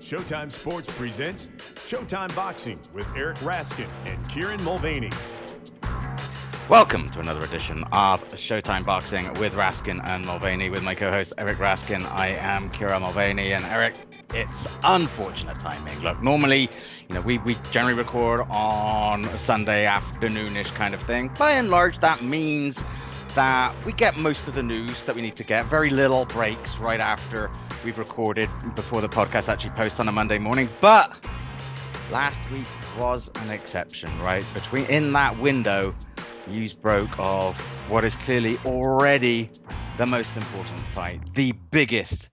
Showtime Sports presents Showtime Boxing with Eric Raskin and Kieran Mulvaney. Welcome to another edition of Showtime Boxing with Raskin and Mulvaney with my co-host Eric Raskin. I am Kieran Mulvaney and Eric. It's unfortunate timing. Look, normally, you know, we, we generally record on a Sunday afternoonish kind of thing. By and large, that means that we get most of the news that we need to get. Very little breaks right after we've recorded before the podcast actually posts on a Monday morning. But last week was an exception, right? Between in that window news broke of what is clearly already the most important fight, the biggest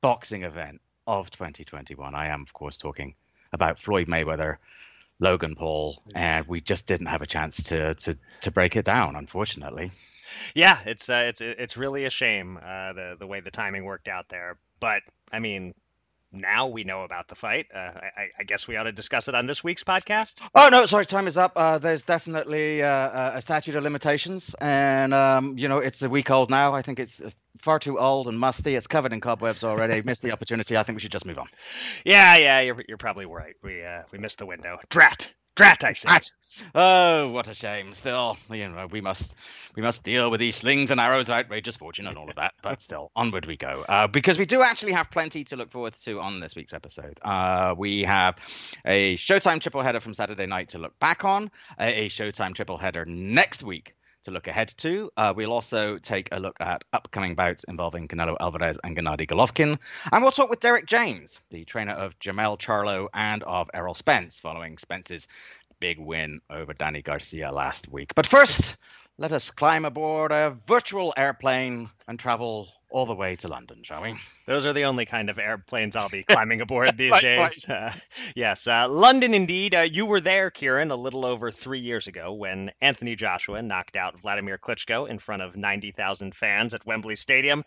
boxing event of 2021. I am, of course, talking about Floyd Mayweather, Logan Paul, and we just didn't have a chance to to to break it down, unfortunately. Yeah, it's uh, it's it's really a shame uh, the the way the timing worked out there. But I mean, now we know about the fight. Uh, I, I, guess we ought to discuss it on this week's podcast. Oh no, sorry, time is up. Uh, there's definitely uh, a statute of limitations, and um, you know it's a week old now. I think it's uh, far too old and musty. It's covered in cobwebs already. missed the opportunity. I think we should just move on. Yeah, yeah, you're, you're probably right. We uh, we missed the window. Drat. Drat, I. Drat. Oh, what a shame. Still, you know, we must we must deal with these slings and arrows, outrageous fortune, and all of that. But still, onward we go. Uh, because we do actually have plenty to look forward to on this week's episode. Uh, we have a Showtime triple header from Saturday night to look back on, a Showtime triple header next week to look ahead to. Uh, we'll also take a look at upcoming bouts involving Canelo Alvarez and Gennady Golovkin. And we'll talk with Derek James, the trainer of Jermell Charlo and of Errol Spence, following Spence's big win over Danny Garcia last week. But first, let us climb aboard a virtual airplane and travel all the way to London, shall we? Those are the only kind of airplanes I'll be climbing aboard these right, days. Right. Uh, yes, uh, London indeed. Uh, you were there, Kieran, a little over three years ago when Anthony Joshua knocked out Vladimir Klitschko in front of 90,000 fans at Wembley Stadium.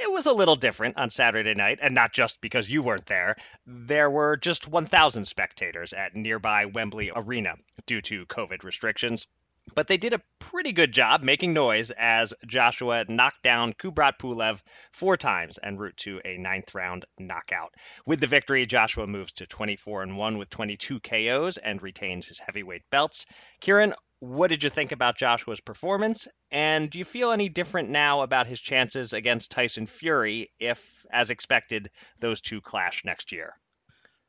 It was a little different on Saturday night, and not just because you weren't there. There were just 1,000 spectators at nearby Wembley Arena due to COVID restrictions. But they did a pretty good job making noise as Joshua knocked down Kubrat Pulev four times en route to a ninth round knockout. With the victory, Joshua moves to 24 and 1 with 22 KOs and retains his heavyweight belts. Kieran, what did you think about Joshua's performance? And do you feel any different now about his chances against Tyson Fury if, as expected, those two clash next year?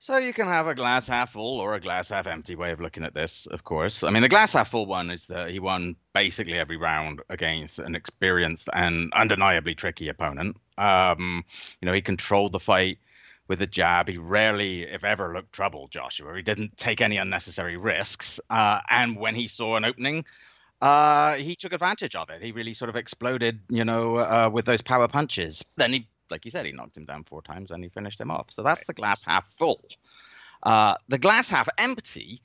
So you can have a glass half full or a glass half empty way of looking at this, of course. I mean, the glass half full one is that he won basically every round against an experienced and undeniably tricky opponent. Um, you know, he controlled the fight with a jab. He rarely, if ever, looked troubled, Joshua. He didn't take any unnecessary risks. Uh, and when he saw an opening, uh, he took advantage of it. He really sort of exploded, you know, uh, with those power punches. Then he like you said, he knocked him down four times and he finished him off. So that's right. the glass half full. Uh, the glass half empty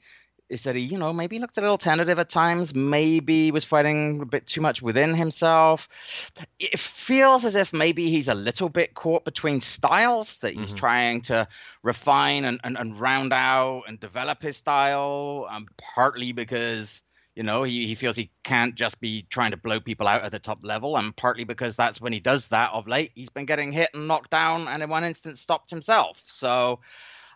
is that he, you know, maybe looked a little tentative at times, maybe was fighting a bit too much within himself. It feels as if maybe he's a little bit caught between styles, that he's mm-hmm. trying to refine and, and, and round out and develop his style, um, partly because you know, he, he feels he can't just be trying to blow people out at the top level, and partly because that's when he does that of late. He's been getting hit and knocked down, and in one instance stopped himself. So,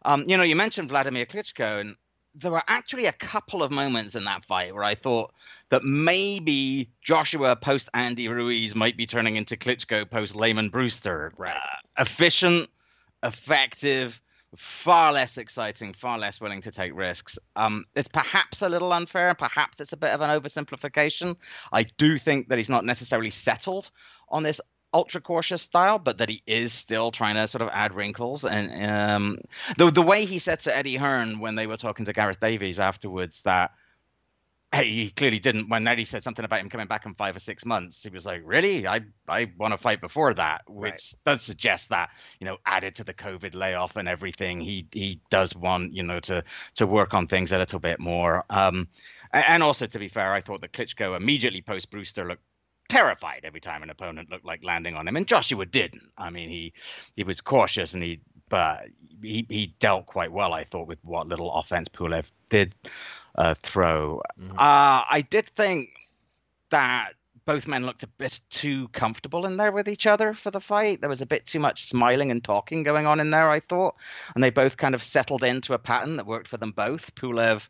um, you know, you mentioned Vladimir Klitschko, and there were actually a couple of moments in that fight where I thought that maybe Joshua post Andy Ruiz might be turning into Klitschko post Lamon Brewster. Uh, efficient, effective far less exciting, far less willing to take risks. Um, it's perhaps a little unfair, perhaps it's a bit of an oversimplification. I do think that he's not necessarily settled on this ultra cautious style, but that he is still trying to sort of add wrinkles. And um, the the way he said to Eddie Hearn when they were talking to Gareth Davies afterwards that he clearly didn't. When Eddie said something about him coming back in five or six months, he was like, "Really? I I want to fight before that," which right. does suggest that you know, added to the COVID layoff and everything, he he does want you know to to work on things a little bit more. Um, and also to be fair, I thought that Klitschko immediately post Brewster looked terrified every time an opponent looked like landing on him, and Joshua didn't. I mean, he he was cautious and he but he, he dealt quite well, I thought, with what little offense Pulev did uh, throw. Mm-hmm. Uh, I did think that both men looked a bit too comfortable in there with each other for the fight. There was a bit too much smiling and talking going on in there, I thought. And they both kind of settled into a pattern that worked for them both. Pulev,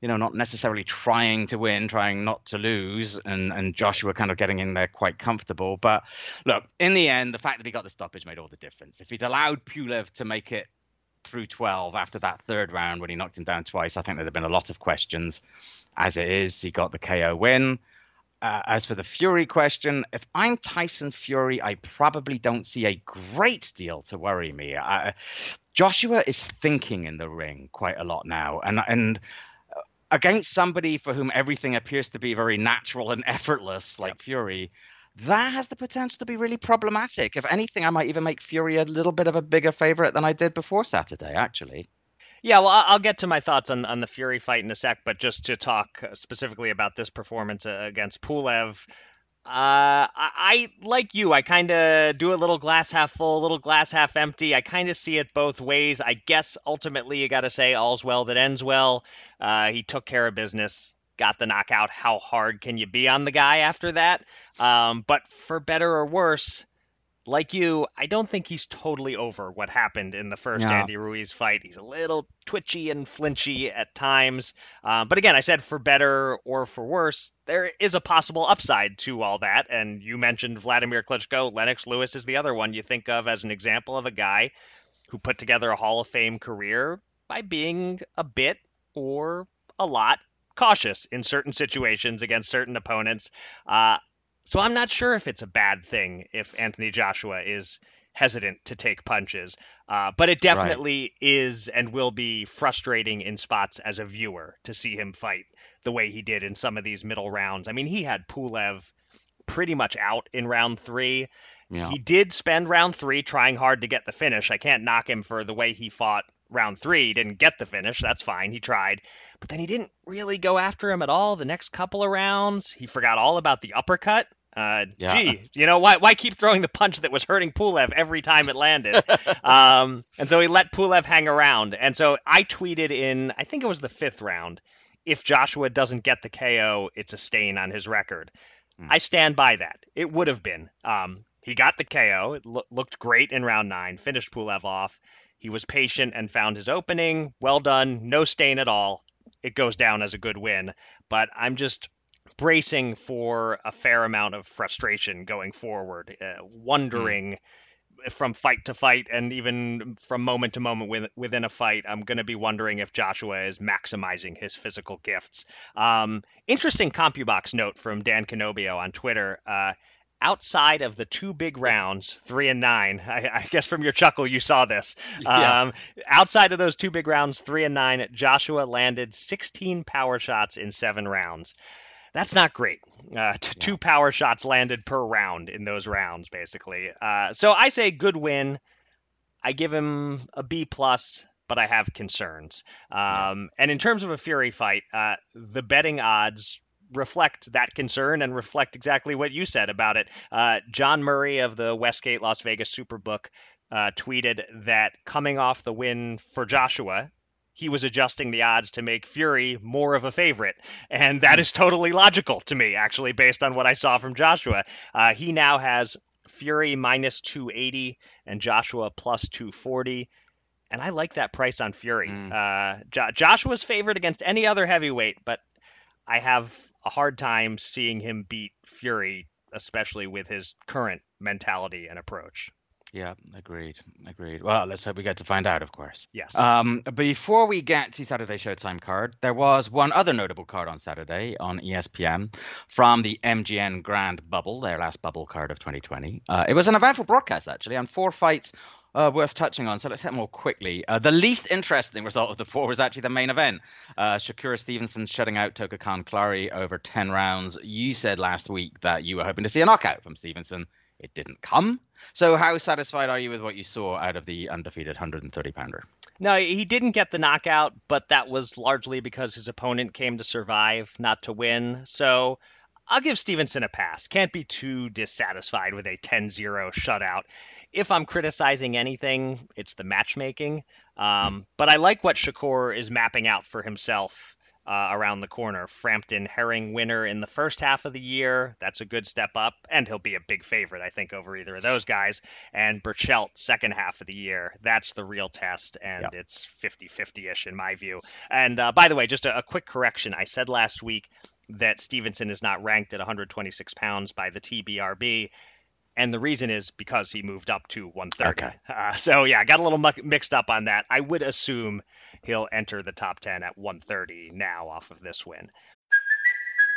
you know, not necessarily trying to win, trying not to lose, and, and Joshua kind of getting in there quite comfortable. But look, in the end, the fact that he got the stoppage made all the difference. If he'd allowed Pulev to make it through 12 after that third round when he knocked him down twice, I think there'd have been a lot of questions. As it is, he got the KO win. Uh, as for the Fury question, if I'm Tyson Fury, I probably don't see a great deal to worry me. I, Joshua is thinking in the ring quite a lot now, and and against somebody for whom everything appears to be very natural and effortless, like yep. Fury, that has the potential to be really problematic. If anything, I might even make Fury a little bit of a bigger favorite than I did before Saturday, actually. Yeah, well, I'll get to my thoughts on, on the Fury fight in a sec, but just to talk specifically about this performance uh, against Pulev, uh, I, I, like you. I kind of do a little glass half full, a little glass half empty. I kind of see it both ways. I guess ultimately you got to say all's well that ends well. Uh, he took care of business, got the knockout. How hard can you be on the guy after that? Um, but for better or worse, like you, I don't think he's totally over what happened in the first yeah. Andy Ruiz fight. He's a little twitchy and flinchy at times. Um, but again, I said for better or for worse, there is a possible upside to all that. And you mentioned Vladimir Klitschko. Lennox Lewis is the other one you think of as an example of a guy who put together a Hall of Fame career by being a bit or a lot cautious in certain situations against certain opponents. Uh, so I'm not sure if it's a bad thing if Anthony Joshua is hesitant to take punches. Uh, but it definitely right. is and will be frustrating in spots as a viewer to see him fight the way he did in some of these middle rounds. I mean, he had Pulev pretty much out in round three. Yeah. He did spend round three trying hard to get the finish. I can't knock him for the way he fought round three. He didn't get the finish. That's fine. He tried. But then he didn't really go after him at all the next couple of rounds. He forgot all about the uppercut uh, yeah. Gee, you know why? Why keep throwing the punch that was hurting Pulev every time it landed? um, and so he let Pulev hang around. And so I tweeted in, I think it was the fifth round, if Joshua doesn't get the KO, it's a stain on his record. Mm. I stand by that. It would have been. Um, he got the KO. It lo- looked great in round nine. Finished Pulev off. He was patient and found his opening. Well done. No stain at all. It goes down as a good win. But I'm just bracing for a fair amount of frustration going forward, uh, wondering mm. from fight to fight and even from moment to moment within a fight, I'm going to be wondering if Joshua is maximizing his physical gifts. Um, interesting CompuBox note from Dan Canobbio on Twitter. Uh, outside of the two big rounds, three and nine, I, I guess from your chuckle you saw this. Yeah. Um, outside of those two big rounds, three and nine, Joshua landed 16 power shots in seven rounds that's not great. Uh, t- yeah. Two power shots landed per round in those rounds, basically. Uh, so I say good win. I give him a B plus, but I have concerns. Um. And in terms of a Fury fight, uh, the betting odds reflect that concern and reflect exactly what you said about it. Uh, John Murray of the Westgate Las Vegas Superbook uh, tweeted that coming off the win for Joshua, he was adjusting the odds to make Fury more of a favorite. And that is totally logical to me, actually, based on what I saw from Joshua. Uh, he now has Fury minus 280 and Joshua plus 240. And I like that price on Fury. Mm. Uh, jo- Joshua's favored against any other heavyweight, but I have a hard time seeing him beat Fury, especially with his current mentality and approach. Yeah, agreed. Agreed. Well, let's hope we get to find out, of course. Yes. Um, before we get to Saturday Showtime card, there was one other notable card on Saturday on ESPN from the MGM Grand Bubble, their last bubble card of 2020. Uh, it was an eventful broadcast, actually, and four fights uh, worth touching on. So let's hit more quickly. Uh, the least interesting result of the four was actually the main event. Uh, Shakur Stevenson shutting out Toka Kahn Clary over 10 rounds. You said last week that you were hoping to see a knockout from Stevenson. It didn't come. So, how satisfied are you with what you saw out of the undefeated 130 pounder? No, he didn't get the knockout, but that was largely because his opponent came to survive, not to win. So, I'll give Stevenson a pass. Can't be too dissatisfied with a 10 0 shutout. If I'm criticizing anything, it's the matchmaking. Um, but I like what Shakur is mapping out for himself uh, around the corner. Frampton Herring winner in the first half of the year. That's a good step up, and he'll be a big favorite, I think, over either of those guys. And Berchelt, second half of the year. That's the real test, and yep. it's 50 50 ish in my view. And uh, by the way, just a, a quick correction. I said last week that Stevenson is not ranked at 126 pounds by the TBRB and the reason is because he moved up to 130. Okay. Uh, so yeah, I got a little mixed up on that. I would assume he'll enter the top 10 at 130 now off of this win.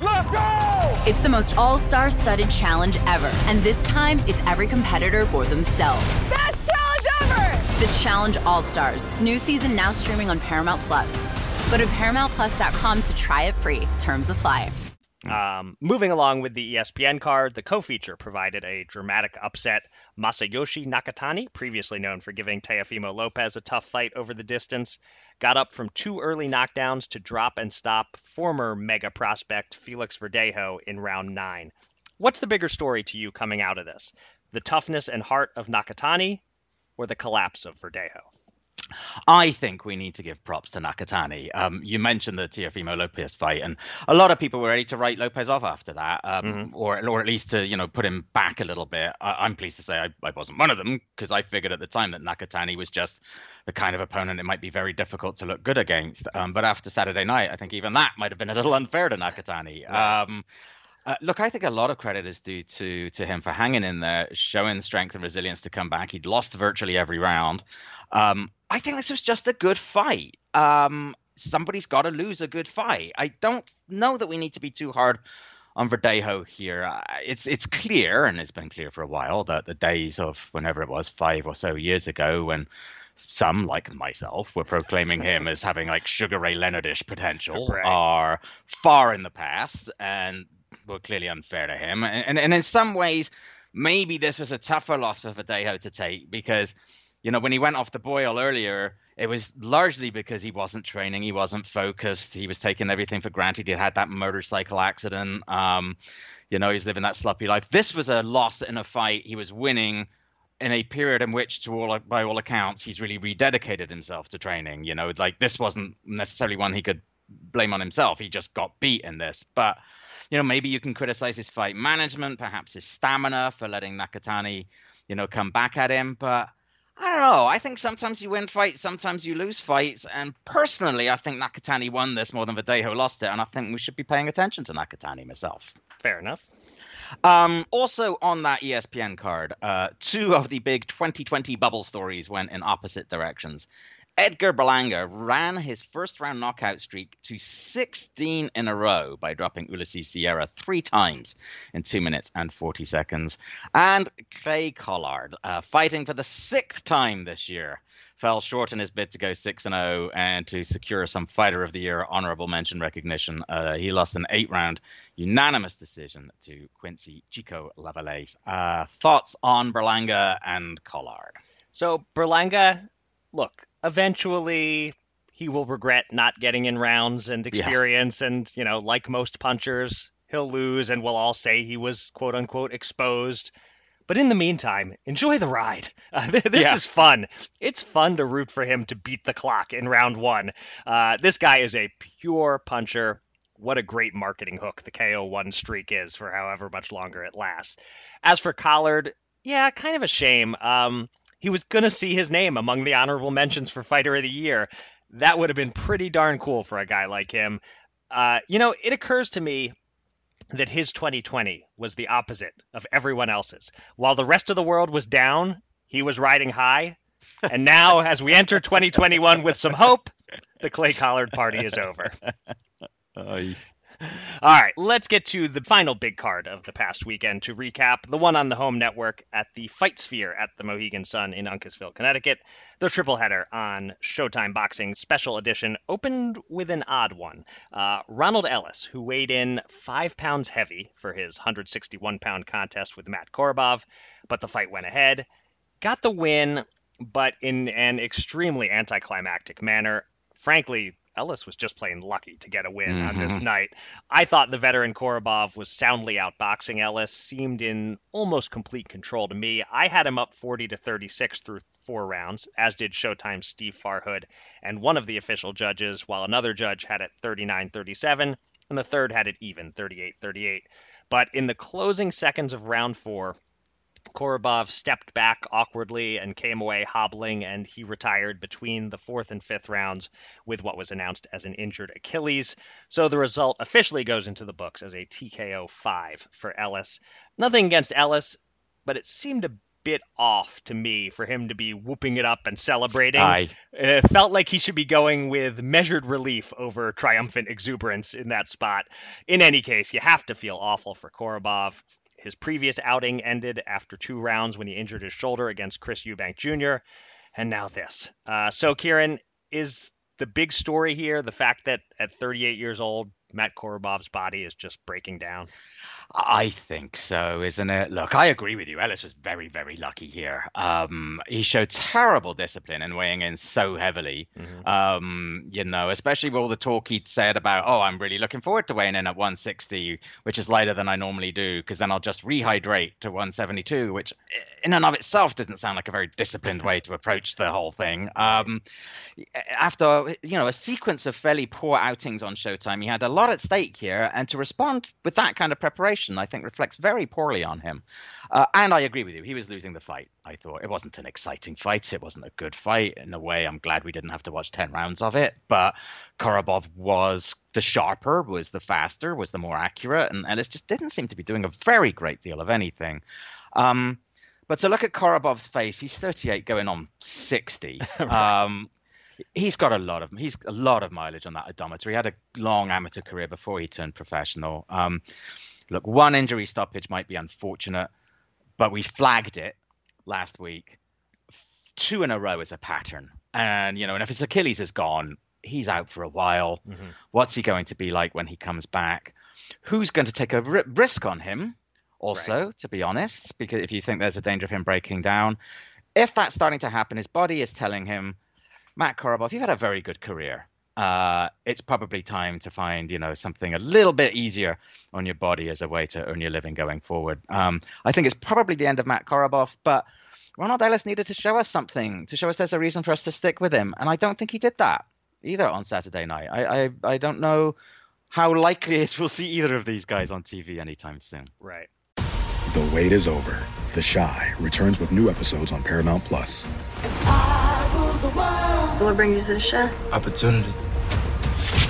Let's go! It's the most all star studded challenge ever. And this time, it's every competitor for themselves. Best challenge ever! The Challenge All Stars. New season now streaming on Paramount Plus. Go to ParamountPlus.com to try it free. Terms apply. Um, moving along with the ESPN card, the co-feature provided a dramatic upset. Masayoshi Nakatani, previously known for giving Teofimo Lopez a tough fight over the distance, got up from two early knockdowns to drop and stop former mega prospect Felix Verdejo in round nine. What's the bigger story to you coming out of this? The toughness and heart of Nakatani or the collapse of Verdejo? I think we need to give props to Nakatani. Um, you mentioned the Teofimo Lopez fight, and a lot of people were ready to write Lopez off after that, um, mm-hmm. or or at least to you know put him back a little bit. I, am pleased to say I, I wasn't one of them because I figured at the time that Nakatani was just the kind of opponent it might be very difficult to look good against. Um, but after Saturday night, I think even that might have been a little unfair to Nakatani. Uh, look, I think a lot of credit is due to to him for hanging in there, showing strength and resilience to come back. He'd lost virtually every round. Um, I think this was just a good fight. Um, somebody's got to lose a good fight. I don't know that we need to be too hard on Verdejo here. Uh, it's it's clear, and it's been clear for a while, that the days of whenever it was five or so years ago, when some like myself were proclaiming him as having like Sugar Ray Leonardish potential, right. are far in the past, and were clearly unfair to him. And, and in some ways, maybe this was a tougher loss for Verdejo to take because you know, when he went off the boil earlier, it was largely because he wasn't training, he wasn't focused, he was taking everything for granted. He had that motorcycle accident. Um, you know, he's living that sloppy life. This was a loss in a fight. He was winning in a period in which, to all by all accounts, he's really rededicated himself to training. You know, like this wasn't necessarily one he could blame on himself. He just got beat in this, but you know, maybe you can criticize his fight management, perhaps his stamina for letting Nakatani, you know, come back at him, but I don't know. I think sometimes you win fights, sometimes you lose fights. And personally, I think Nakatani won this more than Verdejo lost it. And I think we should be paying attention to Nakatani myself. Fair enough. Um, also on that ESPN card, uh, two of the big 2020 bubble stories went in opposite directions. Edgar Berlanga ran his first round knockout streak to 16 in a row by dropping Ulises Sierra three times in 2 minutes and 40 seconds. And Clay Collard, uh, fighting for the sixth time this year, fell short in his bid to go 6 and 0 and to secure some Fighter of the Year honorable mention recognition. Uh, he lost an eight round unanimous decision to Quincy Chico Lavallée. Uh, thoughts on Berlanga and Collard? So, Berlanga, look, eventually he will regret not getting in rounds and experience yeah. and you know like most punchers he'll lose and we'll all say he was quote unquote exposed. But in the meantime enjoy the ride. Uh, this yeah. is fun. It's fun to root for him to beat the clock in round one. Uh, this guy is a pure puncher. What a great marketing hook the ko1 streak is for however much longer it lasts. As for collard yeah kind of a shame. Um, he was going to see his name among the honorable mentions for Fighter of the Year. That would have been pretty darn cool for a guy like him. Uh, you know, it occurs to me that his 2020 was the opposite of everyone else's. While the rest of the world was down, he was riding high. And now, as we enter 2021 with some hope, the Clay Collard party is over. All right, let's get to the final big card of the past weekend to recap. The one on the home network at the Fight Sphere at the Mohegan Sun in Uncasville, Connecticut. The triple header on Showtime Boxing Special Edition opened with an odd one. Uh, Ronald Ellis, who weighed in five pounds heavy for his 161 pound contest with Matt Korobov, but the fight went ahead, got the win, but in an extremely anticlimactic manner. Frankly, Ellis was just playing lucky to get a win mm-hmm. on this mm-hmm. night. I thought the veteran Korobov was soundly outboxing Ellis, seemed in almost complete control to me. I had him up 40 to 36 through four rounds, as did Showtime's Steve Farhood and one of the official judges, while another judge had it 39 37, and the third had it even 38 38. But in the closing seconds of round four, Korobov stepped back awkwardly and came away hobbling, and he retired between the fourth and fifth rounds with what was announced as an injured Achilles. So the result officially goes into the books as a TKO 5 for Ellis. Nothing against Ellis, but it seemed a bit off to me for him to be whooping it up and celebrating. Aye. It felt like he should be going with measured relief over triumphant exuberance in that spot. In any case, you have to feel awful for Korobov. His previous outing ended after two rounds when he injured his shoulder against Chris Eubank Jr. And now this. Uh, so, Kieran, is the big story here the fact that at 38 years old, Matt Korobov's body is just breaking down? I think so, isn't it? Look, I agree with you. Ellis was very, very lucky here. Um, he showed terrible discipline in weighing in so heavily. Mm-hmm. Um, you know, especially with all the talk he'd said about, oh, I'm really looking forward to weighing in at 160, which is lighter than I normally do, because then I'll just rehydrate to 172, which in and of itself doesn't sound like a very disciplined way to approach the whole thing. Um, after you know a sequence of fairly poor outings on Showtime, he had a lot at stake here, and to respond with that kind of preparation I think, reflects very poorly on him. Uh, and I agree with you. He was losing the fight. I thought it wasn't an exciting fight. It wasn't a good fight. In a way, I'm glad we didn't have to watch 10 rounds of it. But Korobov was the sharper, was the faster, was the more accurate. And, and it just didn't seem to be doing a very great deal of anything. Um, but to look at Korobov's face, he's 38 going on 60. right. um, he's got a lot of he's a lot of mileage on that odometer. He had a long amateur career before he turned professional. Um, look, one injury stoppage might be unfortunate, but we flagged it last week. Two in a row is a pattern. And, you know, and if his Achilles is gone, he's out for a while. Mm-hmm. What's he going to be like when he comes back? Who's going to take a risk on him? Also, right. to be honest, because if you think there's a danger of him breaking down, if that's starting to happen, his body is telling him, Matt Korobov, you've had a very good career uh, it's probably time to find you know something a little bit easier on your body as a way to earn your living going forward. Um, I think it's probably the end of Matt Korobov, but Ronald Ellis needed to show us something to show us there's a reason for us to stick with him, and I don't think he did that either on Saturday night. I I, I don't know how likely it is we'll see either of these guys on TV anytime soon. Right. The wait is over. The Chi returns with new episodes on Paramount Plus. What brings you to the Chi? Opportunity.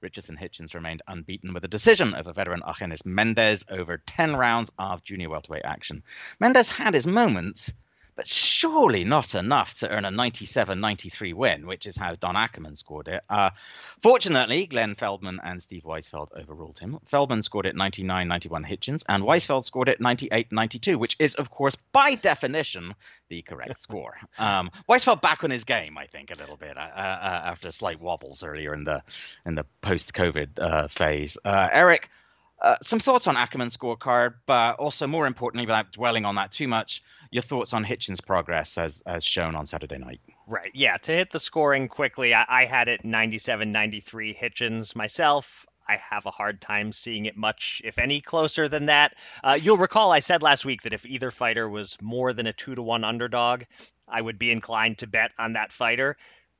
Richardson Hitchens remained unbeaten with a decision over veteran Argenis Mendez over 10 rounds of junior welterweight action. Mendez had his moments, but surely not enough to earn a 97 93 win, which is how Don Ackerman scored it. Uh, fortunately, Glenn Feldman and Steve Weisfeld overruled him. Feldman scored it 99 91 Hitchens, and Weisfeld scored it 98 92, which is, of course, by definition, the correct score. Um, Weisfeld back on his game, I think, a little bit uh, uh, after slight wobbles earlier in the in the post COVID uh, phase. Uh, Eric, uh, some thoughts on Ackerman's scorecard, but also more importantly, without dwelling on that too much, your thoughts on Hitchens' progress as as shown on Saturday night. Right. Yeah. To hit the scoring quickly, I, I had it 97 93 Hitchens myself. I have a hard time seeing it much, if any, closer than that. Uh, you'll recall I said last week that if either fighter was more than a two to one underdog, I would be inclined to bet on that fighter.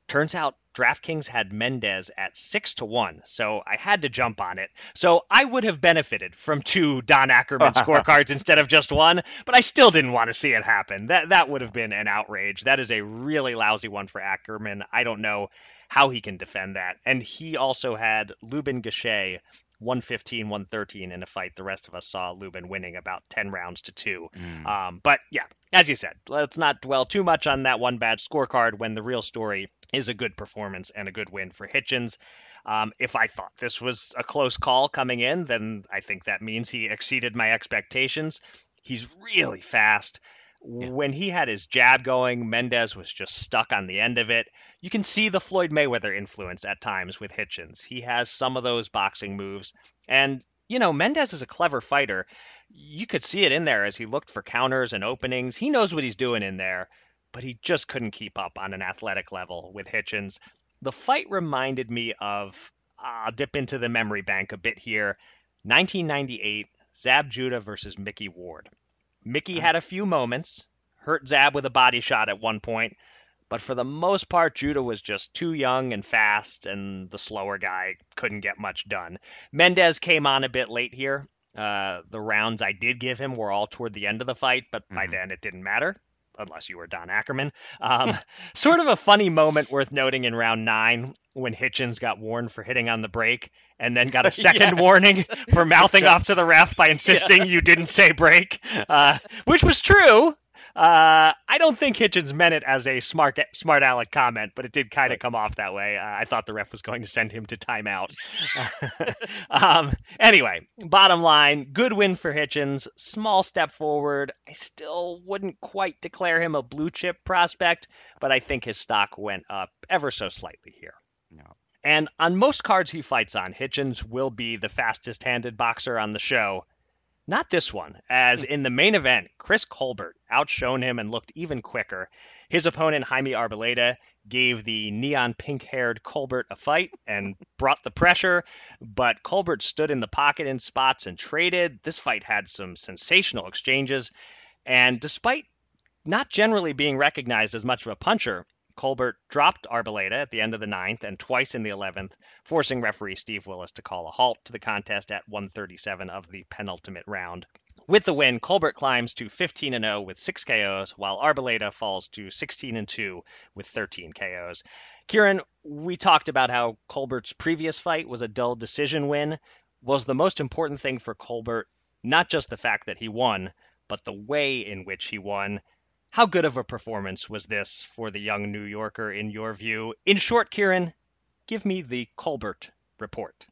Turns out DraftKings had Mendez at six to one, so I had to jump on it. So I would have benefited from two Don Ackerman scorecards instead of just one, but I still didn't want to see it happen. That that would have been an outrage. That is a really lousy one for Ackerman. I don't know how he can defend that. And he also had Lubin Gausha 115, 113 in a fight. The rest of us saw Lubin winning about 10 rounds to two. Mm. Um, but yeah, as you said, let's not dwell too much on that one bad scorecard when the real story is a good performance and a good win for Hitchens. Um, if I thought this was a close call coming in, then I think that means he exceeded my expectations. He's really fast. Yeah. When he had his jab going, Mendez was just stuck on the end of it. You can see the Floyd Mayweather influence at times with Hitchens. He has some of those boxing moves. And, you know, Mendez is a clever fighter. You could see it in there as he looked for counters and openings. He knows what he's doing in there, but he just couldn't keep up on an athletic level with Hitchens. The fight reminded me of, I'll dip into the memory bank a bit here 1998, Zab Judah versus Micky Ward. Micky had a few moments, hurt Zab with a body shot at one point, but for the most part, Judah was just too young and fast, and the slower guy couldn't get much done. Mendez came on a bit late here. Uh, the rounds I did give him were all toward the end of the fight, but mm-hmm. by then it didn't matter unless you were Don Ackerman. Um, sort of a funny moment worth noting in round nine when Hitchens got warned for hitting on the break and then got a second yeah. warning for mouthing off to the ref by insisting yeah. you didn't say break, uh, which was true. Uh, I don't think Hitchens meant it as a smart smart aleck comment, but it did kind of come off that way. Uh, I thought the ref was going to send him to timeout. um, anyway, bottom line, good win for Hitchens. Small step forward. I still wouldn't quite declare him a blue chip prospect, but I think his stock went up ever so slightly here. No. And on most cards he fights on, Hitchens will be the fastest handed boxer on the show. Not this one, as hmm. in the main event, Chris Colbert outshone him and looked even quicker. His opponent, Jaime Arboleda, gave the neon pink haired Colbert a fight and brought the pressure, but Colbert stood in the pocket in spots and traded. This fight had some sensational exchanges, and despite not generally being recognized as much of a puncher, Colbert dropped Arboleda at the end of the ninth and twice in the 11th, forcing referee Steve Willis to call a halt to the contest at 137 of the penultimate round. With the win, Colbert climbs to 15 0 with 6 KOs, while Arboleda falls to 16 2 with 13 KOs. Kieran, we talked about how Colbert's previous fight was a dull decision win. Was the most important thing for Colbert not just the fact that he won, but the way in which he won? How good of a performance was this for the young New Yorker, in your view? In short, Kieran, give me the Colbert report.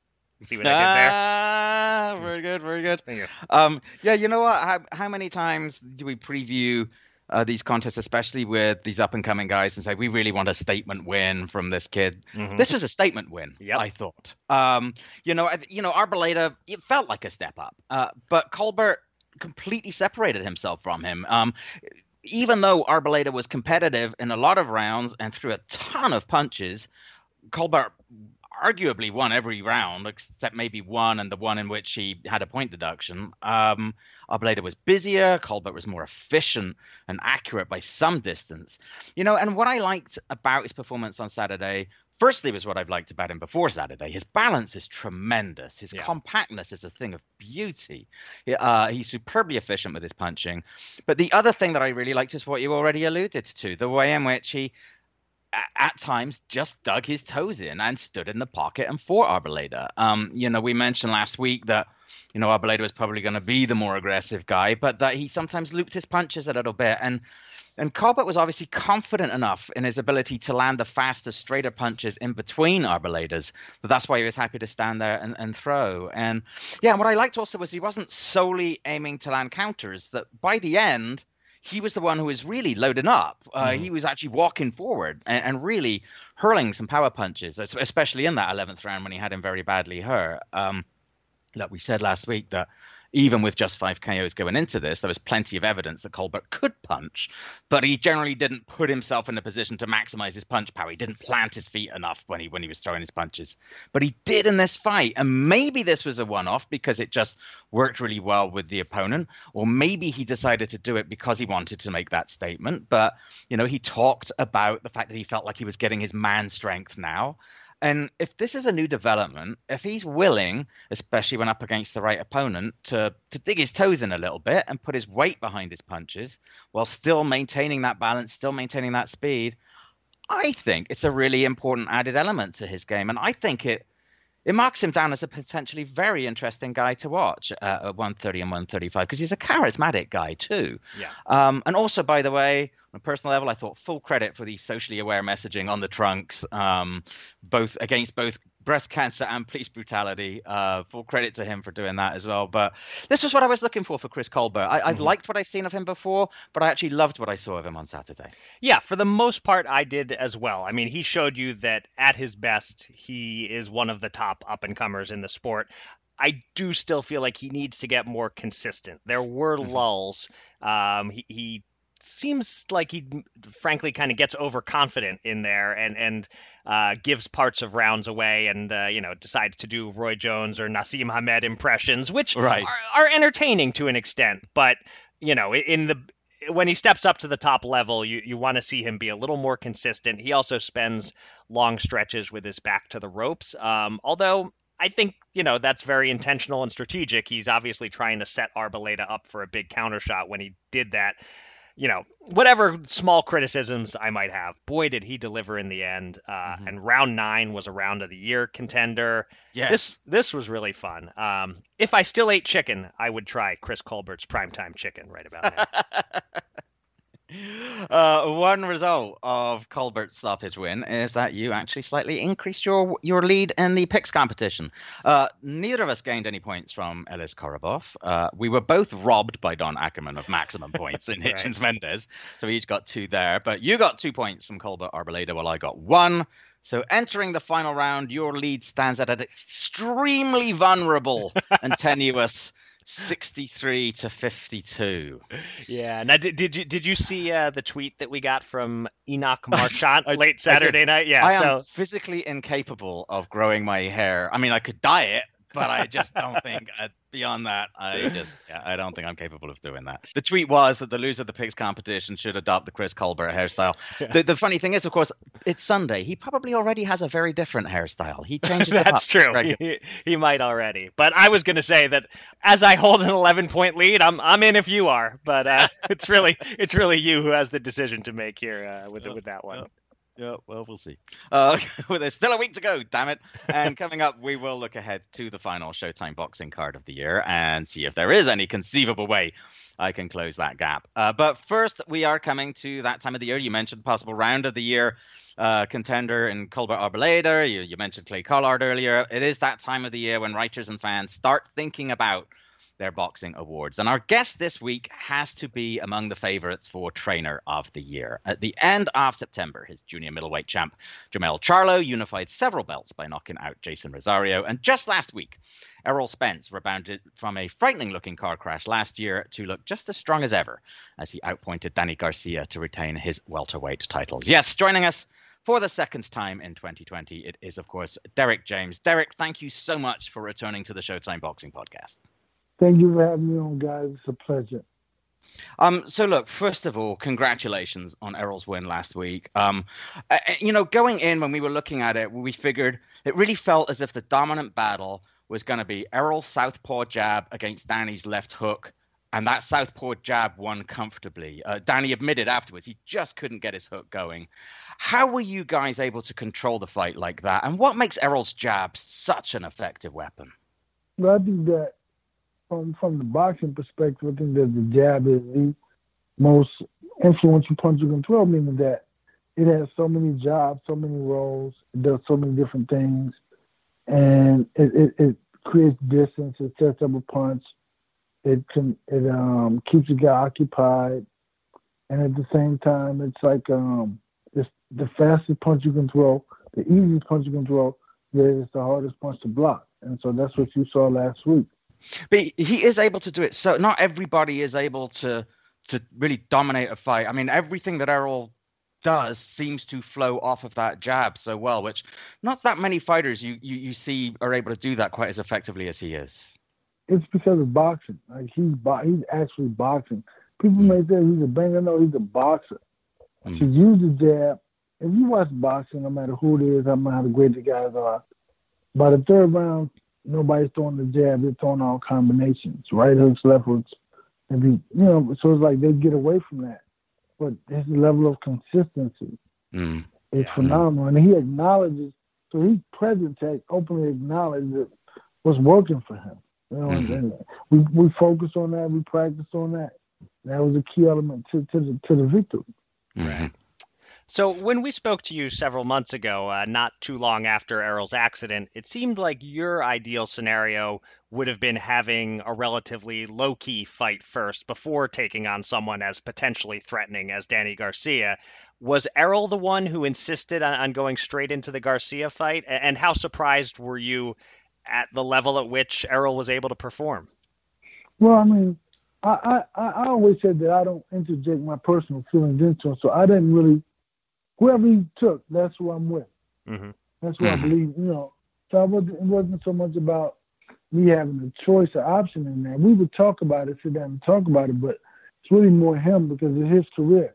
See what I did there? Ah, very good, very good. Thank you. Um, yeah, you know what? How, how many times do we preview uh, these contests, especially with these up and coming guys, and say we really want a statement win from this kid. Mm-hmm. This was a statement win, yep. I thought. Um, you know, you know, Arboleda, it felt like a step up, uh, but Colbert completely separated himself from him. Um, even though Arboleda was competitive in a lot of rounds and threw a ton of punches, Colbert arguably won every round except maybe one and the one in which he had a point deduction. Um, Arboleda was busier, Colbert was more efficient and accurate by some distance. You know, and what I liked about his performance on Saturday firstly was what I've liked about him before Saturday. His balance is tremendous. His yeah. compactness is a thing of beauty. Uh, he's superbly efficient with his punching. But the other thing that I really liked is what you already alluded to the way in which he at times just dug his toes in and stood in the pocket and fought Arboleda. Um, you know, we mentioned last week that you know Arboleda was probably going to be the more aggressive guy, but that he sometimes looped his punches a little bit and and Colbert was obviously confident enough in his ability to land the faster, straighter punches in between Arboledas that that's why he was happy to stand there and, and throw. And yeah, and what I liked also was he wasn't solely aiming to land counters, that by the end, he was the one who was really loading up. Uh, mm. He was actually walking forward and, and, really hurling some power punches, especially in that 11th round when he had him very badly hurt. Um, like we said last week, that even with just five KOs going into this, there was plenty of evidence that Colbert could punch, but he generally didn't put himself in a position to maximize his punch power. He didn't plant his feet enough when he when he was throwing his punches, but he did in this fight. And maybe this was a one-off because it just worked really well with the opponent, or maybe he decided to do it because he wanted to make that statement. But you know, he talked about the fact that he felt like he was getting his man strength now. And if this is a new development, if he's willing, especially when up against the right opponent, to to dig his toes in a little bit and put his weight behind his punches while still maintaining that balance, still maintaining that speed, I think it's a really important added element to his game. And I think it it marks him down as a potentially very interesting guy to watch uh, at 130 and 135 because he's a charismatic guy too. Yeah. Um, and also, by the way, on a personal level, I thought full credit for the socially aware messaging on the trunks, um, both against both breast cancer and police brutality. Uh, full credit to him for doing that as well. But this was what I was looking for for Chris Colbert. I, have mm-hmm. liked what I've seen of him before, but I actually loved what I saw of him on Saturday. Yeah, for the most part, I did as well. I mean, he showed you that at his best, he is one of the top up and comers in the sport. I do still feel like he needs to get more consistent. There were mm-hmm. lulls. Um, he, he seems like he frankly kind of gets overconfident in there and and uh, gives parts of rounds away and uh, you know decides to do Roy Jones or Naseem Hamed impressions, which right. are, are entertaining to an extent, but you know in the when he steps up to the top level, you, you want to see him be a little more consistent. He also spends long stretches with his back to the ropes. Um, although I think, you know, that's very intentional and strategic. He's obviously trying to set Arboleda up for a big counter shot when he did that you know, whatever small criticisms I might have, boy, did he deliver in the end. Uh, mm-hmm. And round nine was a round of the year contender. Yes. This this was really fun. Um, if I still ate chicken, I would try Chris Colbert's primetime chicken right about now. Uh, one result of Colbert's stoppage win is that you actually slightly increased your your lead in the picks competition. Uh, neither of us gained any points from Ellis Korobov. Uh, we were both robbed by Don Ackerman of maximum points in Hitchens right. Mendez, so we each got two there. But you got two points from Colbert Arboleda, while I got one. So entering the final round, your lead stands at an extremely vulnerable and tenuous 63 to 52. Yeah. Now, did, did you did you see uh, the tweet that we got from Enoch Marchant late Saturday night? Yeah. I so... am physically incapable of growing my hair. I mean, I could dye it, but I just don't think uh, beyond that, I just yeah, I don't think I'm capable of doing that. The tweet was that the loser of the picks competition should adopt the Chris Colbert hairstyle. Yeah. The, the funny thing is, of course, it's Sunday. He probably already has a very different hairstyle. He changes. That. That's true. He, he, might already. But I was going to say that as I hold an 11 point lead, I'm I'm in if you are. But uh, it's really it's really you who has the decision to make here uh, with with that one. Yeah, well, we'll see. Uh, well, there's still a week to go, damn it. And coming up, we will look ahead to the final Showtime boxing card of the year and see if there is any conceivable way I can close that gap. Uh, but first, we are coming to that time of the year. You mentioned the possible round of the year uh, contender in Colbert Arboleda. You, you mentioned Clay Collard earlier. It is that time of the year when writers and fans start thinking about their boxing awards. And our guest this week has to be among the favorites for Trainer of the Year. At the end of September, his junior middleweight champ, Jermell Charlo, unified several belts by knocking out Jeison Rosario. And just last week, Errol Spence rebounded from a frightening looking car crash last year to look just as strong as ever as he outpointed Danny Garcia to retain his welterweight titles. Yes, joining us for the second time in 2020, it is, of course, Derek James. Derek, thank you so much for returning to the Showtime Boxing Podcast. Thank you for having me on, guys. It's a pleasure. Um, so look, first of all, congratulations on Errol's win last week. Um, uh, you know, going in when we were looking at it, we figured it really felt as if the dominant battle was going to be Errol's southpaw jab against Danny's left hook, and that southpaw jab won comfortably. Uh, Danny admitted afterwards he just couldn't get his hook going. How were you guys able to control the fight like that, and what makes Errol's jab such an effective weapon? Well, I think that from from the boxing perspective, I think that the jab is the most influential punch you can throw, meaning that it has so many jobs, so many roles, it does so many different things, and it, it, it creates distance, it sets up a punch, it can it um keeps the guy occupied, and at the same time, it's like um it's the fastest punch you can throw, the easiest punch you can throw, yet it's the hardest punch to block, and so that's what you saw last week. But he, is able to do it. So not everybody is able to to really dominate a fight. I mean, everything that Errol does seems to flow off of that jab so well, which not that many fighters you, you, you see are able to do that quite as effectively as he is. It's because of boxing. Like he's bo- he's actually boxing. People may say he's a banger. No, he's a boxer. Mm. To use the jab, if you watch boxing, no matter who it is, no matter how great the guys are, by the third round, nobody's throwing the jab. They're throwing all combinations, right hooks, left hooks, and be, you know. So it's like they get away from that but his level of consistency mm. is phenomenal. And he acknowledges, so he's present to openly acknowledge that what's working for him. You know, mm-hmm. we we focus on that, we practice on that. That was a key element to to the to the victory. Right. So, when we spoke to you several months ago, uh, not too long after Errol's accident, it seemed like your ideal scenario would have been having a relatively low key fight first before taking on someone as potentially threatening as Danny Garcia. Was Errol the one who insisted on, on going straight into the Garcia fight? And how surprised were you at the level at which Errol was able to perform? Well, I mean, I, I, I always said that I don't interject my personal feelings into it, so I didn't really whoever he took, that's who I'm with. Mm-hmm. That's what. I believe. You know, so wasn't, it wasn't so much about me having a choice or option in that. We would talk about it, sit down and talk about it, but it's really more him because of his career.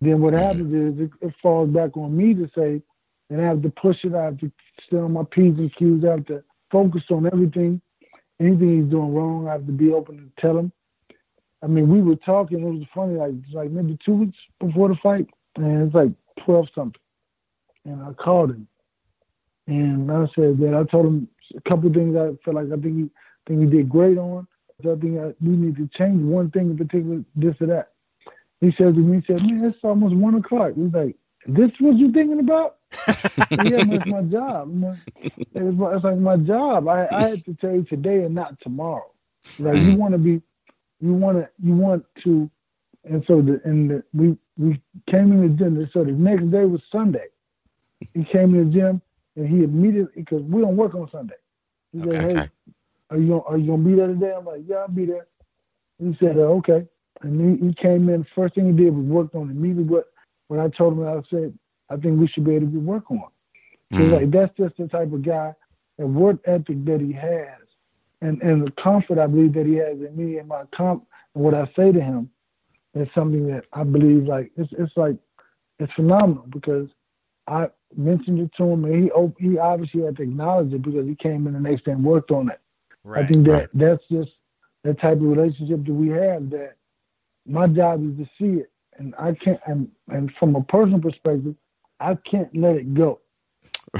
Then what mm-hmm. happens is it, it, falls back on me to say, and I have to push it. I have to stay on my p's and q's. I have to focus on everything. Anything he's doing wrong, I have to be open to tell him. I mean, we were talking. It was funny, like like maybe two weeks before the fight, and it's like twelve something, and I called him, and I said that I told him a couple things I felt like I think he think he did great on. So I think I, we need to change one thing in particular, this or that. He said to me, he said, "Man, it's almost one o'clock." He's like, "This what you thinking about?" yeah, man, it's my job. It's, my, it's like my job. I, I had to tell you today and not tomorrow. Like you mm. want to be, you want to, you want to and so the and the, we we came in the gym. So the next day was Sunday. He came in the gym and he immediately because we don't work on Sunday. He okay, said, "Hey, okay. are you are you gonna be there today?" I'm like, "Yeah, I'll be there." He said, uh, "Okay." And he, he came in. First thing he did was worked on immediately what when I told him I said I think we should be able to work on. So mm like that's just the type of guy and work ethic that he has, and and the comfort I believe that he has in me and my comp and what I say to him it's something that I believe like it's it's like it's phenomenal because I mentioned it to him and he he obviously had to acknowledge it because he came in the next day and worked on it. Right, I think that right. that's just the type of relationship that we have that my job is to see it and I can't and and from a personal perspective, I can't let it go.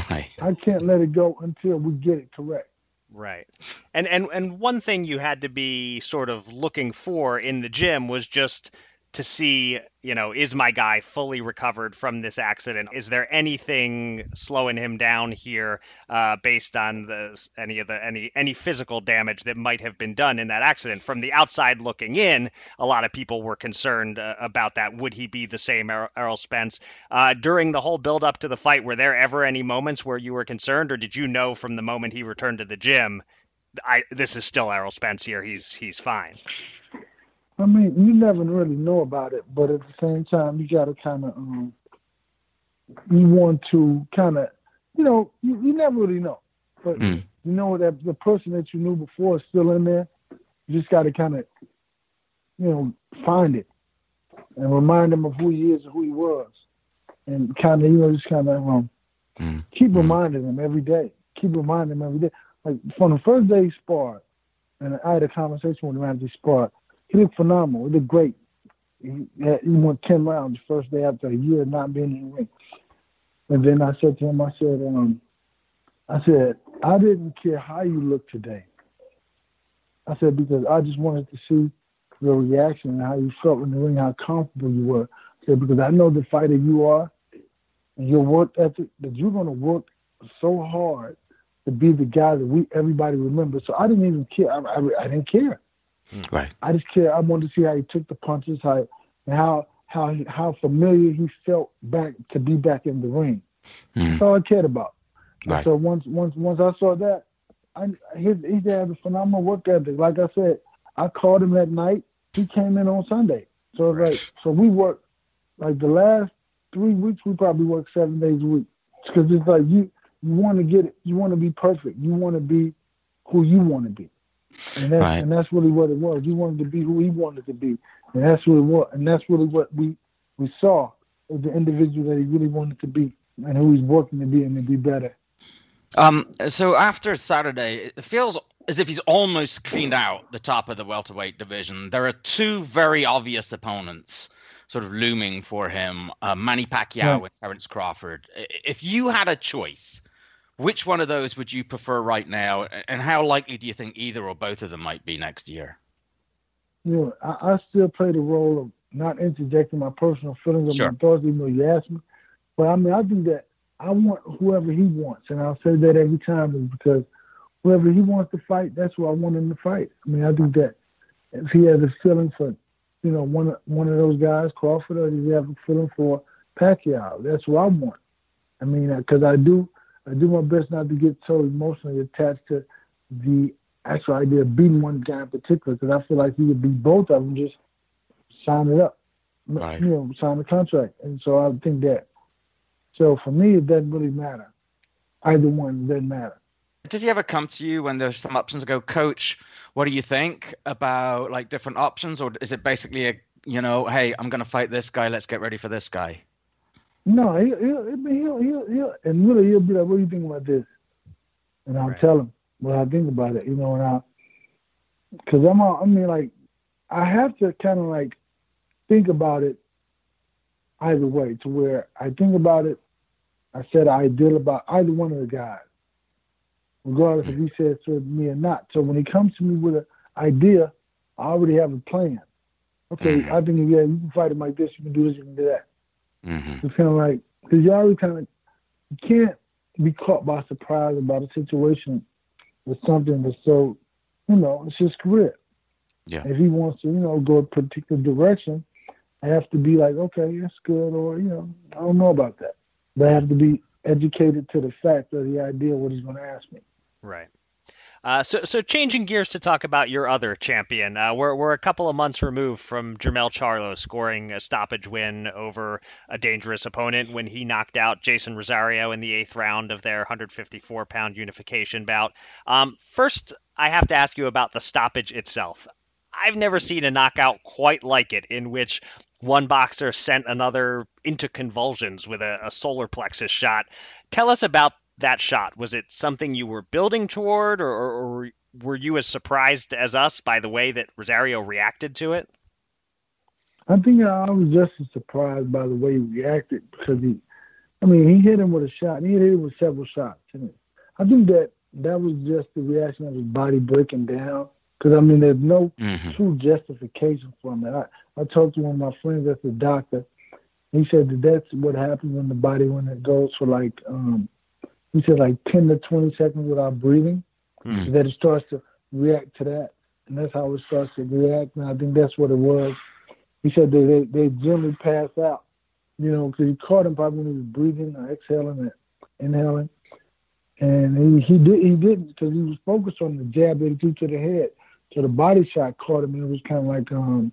Right. I can't let it go until we get it correct. Right. And and and one thing you had to be sort of looking for in the gym was just to see, you know, is my guy fully recovered from this accident? Is there anything slowing him down here, uh, based on the any of the any any physical damage that might have been done in that accident? From the outside looking in, a lot of people were concerned uh, about that. Would he be the same er- Errol Spence uh, during the whole build up to the fight? Were there ever any moments where you were concerned, or did you know from the moment he returned to the gym? I, this is still Errol Spence here. He's he's fine. I mean, you never really know about it, but at the same time, you got to kind of, um, you want to kind of, you know, you, you never really know, but mm. you know that the person that you knew before is still in there. You just got to kind of, you know, find it and remind him of who he is and who he was, and kind of, you know, just kind of um, mm. keep mm. reminding him every day. Keep reminding him every day. Like from the first day he sparred, and I had a conversation with him after he sparred he looked phenomenal. He looked great. He, he went 10 rounds the first day after a year not being in the ring. And then I said to him, I said, um, I said, I didn't care how you look today. I said, because I just wanted to see your reaction and how you felt in the ring, how comfortable you were. I said, because I know the fighter you are your work ethic, that you're going to work so hard to be the guy that we everybody remembers. So I didn't even care. I, I, I didn't care. Right. I just care. I wanted to see how he took the punches, how and how how how familiar he felt back to be back in the ring. Mm. That's all I cared about. Right. So once once once I saw that, I, his, he had a phenomenal work ethic. Like I said, I called him that night. He came in on Sunday. So it's like, so we worked like the last three weeks. We probably worked seven days a week because it's like you you want to get it. You want to be perfect. You want to be who you want to be, and that's Right. and that's really what it was. He wanted to be who he wanted to be, and that's really what and that's really what we we saw as the individual that he really wanted to be, and who he's working to be and to be better. Um, so after Saturday, it feels as if he's almost cleaned out the top of the welterweight division. There are two very obvious opponents sort of looming for him: uh, Manny Pacquiao Yeah. and Terence Crawford. If you had a choice, which one of those would you prefer right now, and how likely do you think either or both of them might be next year? Yeah, I, I still play the role of not interjecting my personal feelings or Sure. my thoughts, even though you asked me. But I mean, I do that I want whoever he wants, and I'll say that every time because whoever he wants to fight, that's who I want him to fight. I mean, I do that if he has a feeling for, you know, one of one of those guys, Crawford, or does he have a feeling for Pacquiao? That's what I want. I mean, uh, because I do, I do my best not to get so emotionally attached to the actual idea of beating one guy in particular, because I feel like he would beat both of them, just sign it up, Right. you know, sign the contract. And so I think that. So for me, it doesn't really matter. Either one doesn't matter. Does he ever come to you when there's some options and go, Coach, what do you think about like different options, or is it basically a you know, hey, I'm gonna fight this guy, let's get ready for this guy? No, he, he'll, he'll, he'll, he'll, and really, he'll be like, "What do you think about this?" And I'll tell him what I think about it, you know, and I, because I'm, all, I mean, like, I have to kind of like think about it either way, to where I think about it. I said I ideal about either one of the guys, regardless if he says to me or not. So when he comes to me with an idea, I already have a plan. Okay, mm-hmm. I think yeah, you can fight him like this, you can do this, you can do that. Mm-hmm. It's kind of like because you already kind of you can't be caught by surprise about a situation with something that's so you know it's his career. Yeah. If he wants to you know go a particular direction, I have to be like okay that's good or you know I don't know about that, but I have to be educated to the fact or the idea what he's going to ask me. Right. Uh, so, so changing gears to talk about your other champion, uh, we're we're a couple of months removed from Jermell Charlo scoring a stoppage win over a dangerous opponent when he knocked out Jeison Rosario in the eighth round of their 154-pound unification bout. Um, first, I have to ask you about the stoppage itself. I've never seen a knockout quite like it, in which one boxer sent another into convulsions with a, a solar plexus shot. Tell us about that shot. Was it something you were building toward, or, or, or were you as surprised as us by the way that Rosario reacted to it? I think I was just as surprised by the way he reacted because he, I mean, he hit him with a shot and he hit him with several shots. And I think that that was just the reaction of his body breaking down. Because I mean, there's no true justification for him. I I talked to one of my friends that's a doctor. He said that that's what happens in the body when it goes for like, um, he said like 10 to 20 seconds without breathing. That it starts to react to that, and that's how it starts to react. And I think that's what it was. He said they they, they generally pass out, you know, because he caught him probably when he was breathing or exhaling and inhaling, and he he did he didn't because he was focused on the jab that he threw to the head. So the body shot caught him, and it was kind of like um,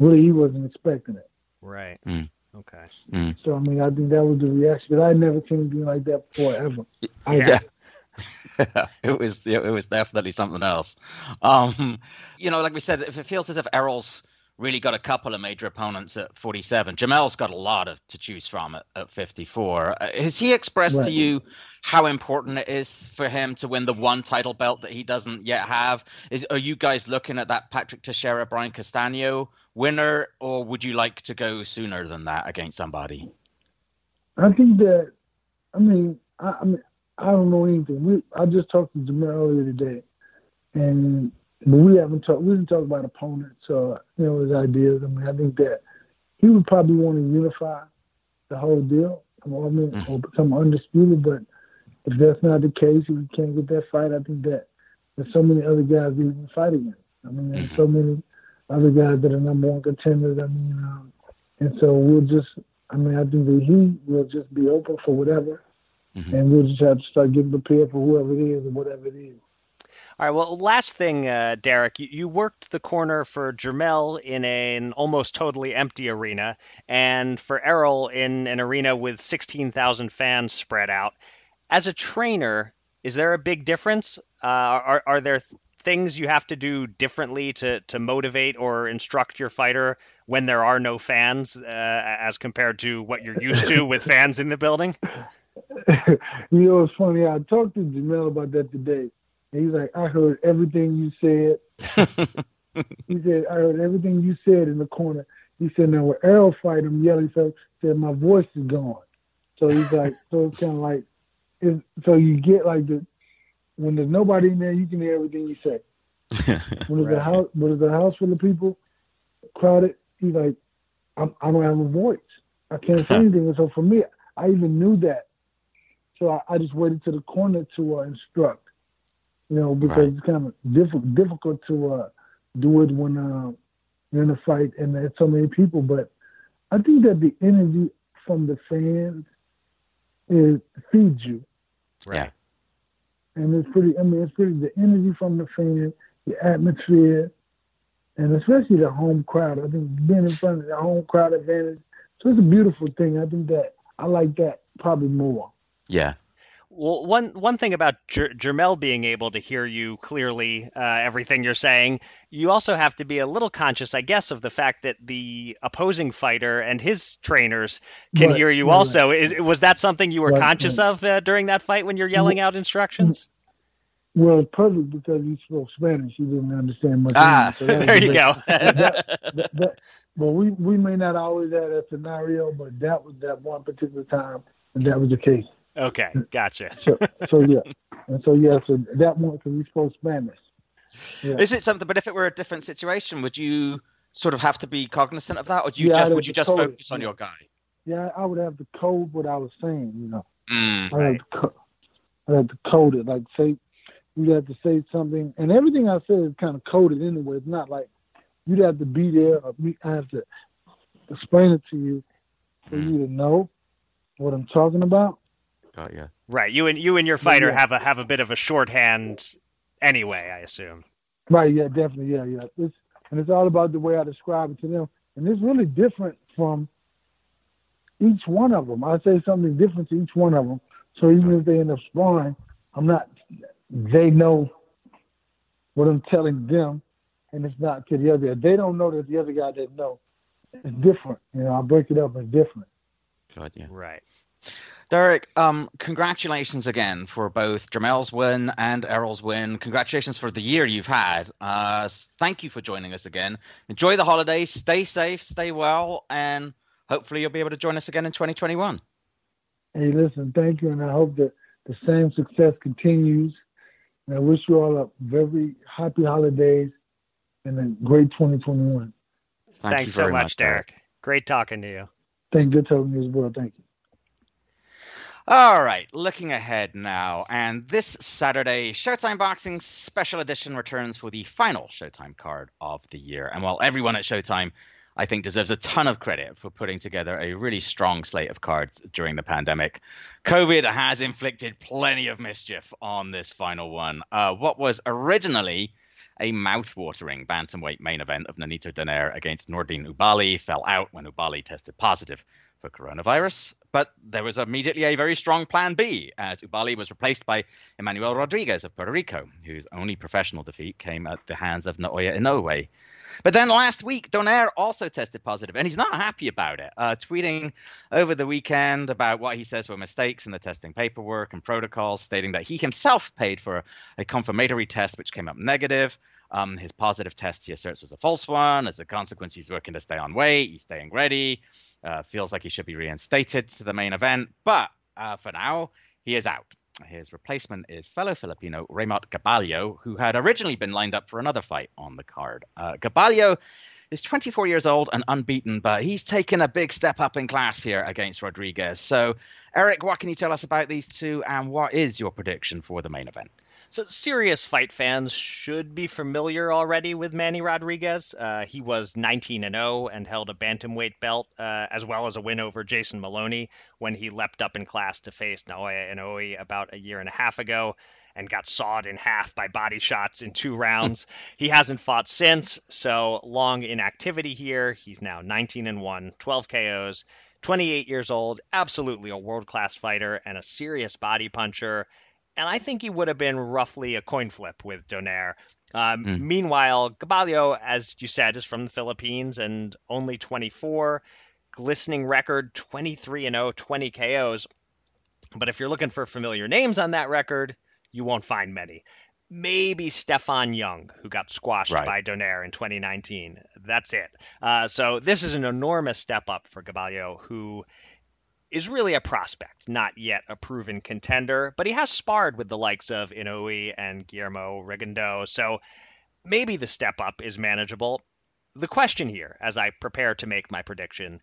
really he wasn't expecting it. Right. Mm. Okay. So I mean, I think that was the reaction. Because I had never seen anything like that before ever. I- Yeah. it was it was definitely something else. Um, you know, like we said, if it feels as if Errol's really got a couple of major opponents at 47, Jermell's got a lot of to choose from at, at 54. Uh, has he expressed to you how important it is for him to win the one title belt that he doesn't yet have? Is are you guys looking at that Patrick Teixeira Brian Castano winner, or would you like to go sooner than that against somebody? I think that, I mean, I, I mean, I don't know anything. We, I just talked to Jamal earlier today, and but we haven't talked. We didn't talk about opponents or you know his ideas. I mean, I think that he would probably want to unify the whole deal. I mean, mm-hmm. or become undisputed. But if that's not the case, if he can't get that fight, I think that there's so many other guys that he can fight against. I mean, there's so mm-hmm. many other guys that are number one contenders. I mean, um, and so we'll just. I mean, I think that he will just be open for whatever, and we'll just have to start getting prepared for whoever it is and whatever it is. All right. Well, last thing, uh, Derek, you, you, worked the corner for Jermell in a, an almost totally empty arena, and for Errol in an arena with 16,000 fans spread out. As a trainer, is there a big difference? Uh, are, are there things you have to do differently to, to motivate or instruct your fighter when there are no fans, uh, as compared to what you're used to with fans in the building? you know, it's funny. I talked to Jermell about that today he's like, I heard everything you said. he said, I heard everything you said in the corner. He said, now when Errol fight him, yelling, so said my voice is gone. So he's like, so it's kind of like, so you get like the when there's nobody in there, you can hear everything you say. when there's right. a house, when there's a house full of people, crowded, he's like, I'm, I don't have a voice. I can't say anything. And so for me, I even knew that. So I, I just waited to the corner to uh, instruct you know, because right. it's kind of diff- difficult to uh, do it when uh, you're in a fight and there's so many people. But I think that the energy from the fans is feeds you. Right. And it's pretty. I mean, it's pretty. The energy from the fans, the atmosphere, and especially the home crowd. I think being in front of the home crowd advantage. So it's a beautiful thing. I think that I like that probably more. Yeah. Well, one one thing about Jer- Jermell being able to hear you clearly, uh, everything you're saying, you also have to be a little conscious, I guess, of the fact that the opposing fighter and his trainers can right, hear you right, also. Right. Is was that something you were conscious of uh, during that fight when you're yelling out instructions? Well, it's perfect because he spoke Spanish. He didn't understand much. Ah, so there you go. that, that, that, but we we may not always have that scenario, but that was that one particular time, and that was the case. Okay, gotcha. so, so yeah, and so yeah, so that one because we spoke Spanish. Yeah. Is it something? But if it were a different situation, would you sort of have to be cognizant of that, or do you yeah, just would you just focus on your guy? Yeah, I would have to code what I was saying. You know, mm, I had to, co- to code it. Like say, you have to say something, and everything I said is kind of coded anyway. It's not like you'd have to be there, or me, I have to explain it to you for mm. you to know what I'm talking about. Got you. Right. You and you and your fighter yeah. have a have a bit of a shorthand anyway, I assume. Right. Yeah. Definitely. Yeah. Yeah. It's, and it's all about the way I describe it to them, and it's really different from each one of them. I say something different to each one of them. So even if they end up sparring, I'm not. They know what I'm telling them, and it's not to the other. They don't know that the other guy didn't know. It's different. You know, I break it up. It's different. Got you. Right. Derek, um, congratulations again for both Jermell's win and Errol's win. Congratulations for the year you've had. Uh, thank you for joining us again. Enjoy the holidays. Stay safe, stay well, and hopefully you'll be able to join us again in 2021. Hey, listen, thank you, and I hope that the same success continues. And I wish you all a very happy holidays and a great 2021. Thank Thanks so much, much Derek. Derek. Great talking to you. Thank you. Good talking to you as well. Thank you. All right, looking ahead now, and this Saturday, Showtime Boxing Special Edition returns for the final Showtime card of the year. And while everyone at Showtime, I think, deserves a ton of credit for putting together a really strong slate of cards during the pandemic, COVID has inflicted plenty of mischief on this final one. Uh, what was originally a mouth-watering bantamweight main event of Nonito Donaire against Nordine Oubaali fell out when Oubaali tested positive for coronavirus. But there was immediately a very strong plan B, as Oubaali was replaced by Emmanuel Rodriguez of Puerto Rico, whose only professional defeat came at the hands of Naoya Inoue. But then last week, Donaire also tested positive, and he's not happy about it. Uh, tweeting over the weekend about what he says were mistakes in the testing paperwork and protocols, stating that he himself paid for a confirmatory test which came up negative. Um, his positive test, he asserts, was a false one. As a consequence, he's working to stay on weight. He's staying ready. Uh, feels like he should be reinstated to the main event, but uh, for now, he is out. His replacement is fellow Filipino Reymart Gaballo, who had originally been lined up for another fight on the card. Uh, is 24 years old and unbeaten, but he's taken a big step up in class here against Rodriguez. So, Eric, what can you tell us about these two, and what is your prediction for the main event? So, serious fight fans should be familiar already with Manny Rodriguez. Uh, he was 19 and 0 and held a bantamweight belt, uh, as well as a win over Jason Moloney when he leapt up in class to face Naoya Inoue about a year and a half ago. and got sawed in half by body shots in two rounds. he hasn't fought since, so long inactivity here. He's now 19 and 1, 12 KOs, 28 years old, absolutely a world class fighter and a serious body puncher. And I think he would have been roughly a coin flip with Donaire. Um, mm. Meanwhile, Gaballo, as you said, is from the Philippines and only 24. Glistening record 23 and 0, 20 KOs. But if you're looking for familiar names on that record, you won't find many. Maybe Stephon Young, who got squashed right. by Donaire in 2019. That's it. Uh, so this is an enormous step up for Gaballo, who is really a prospect, not yet a proven contender, but he has sparred with the likes of Inoue and Guillermo Rigondeaux, so maybe the step up is manageable. The question here, as I prepare to make my prediction,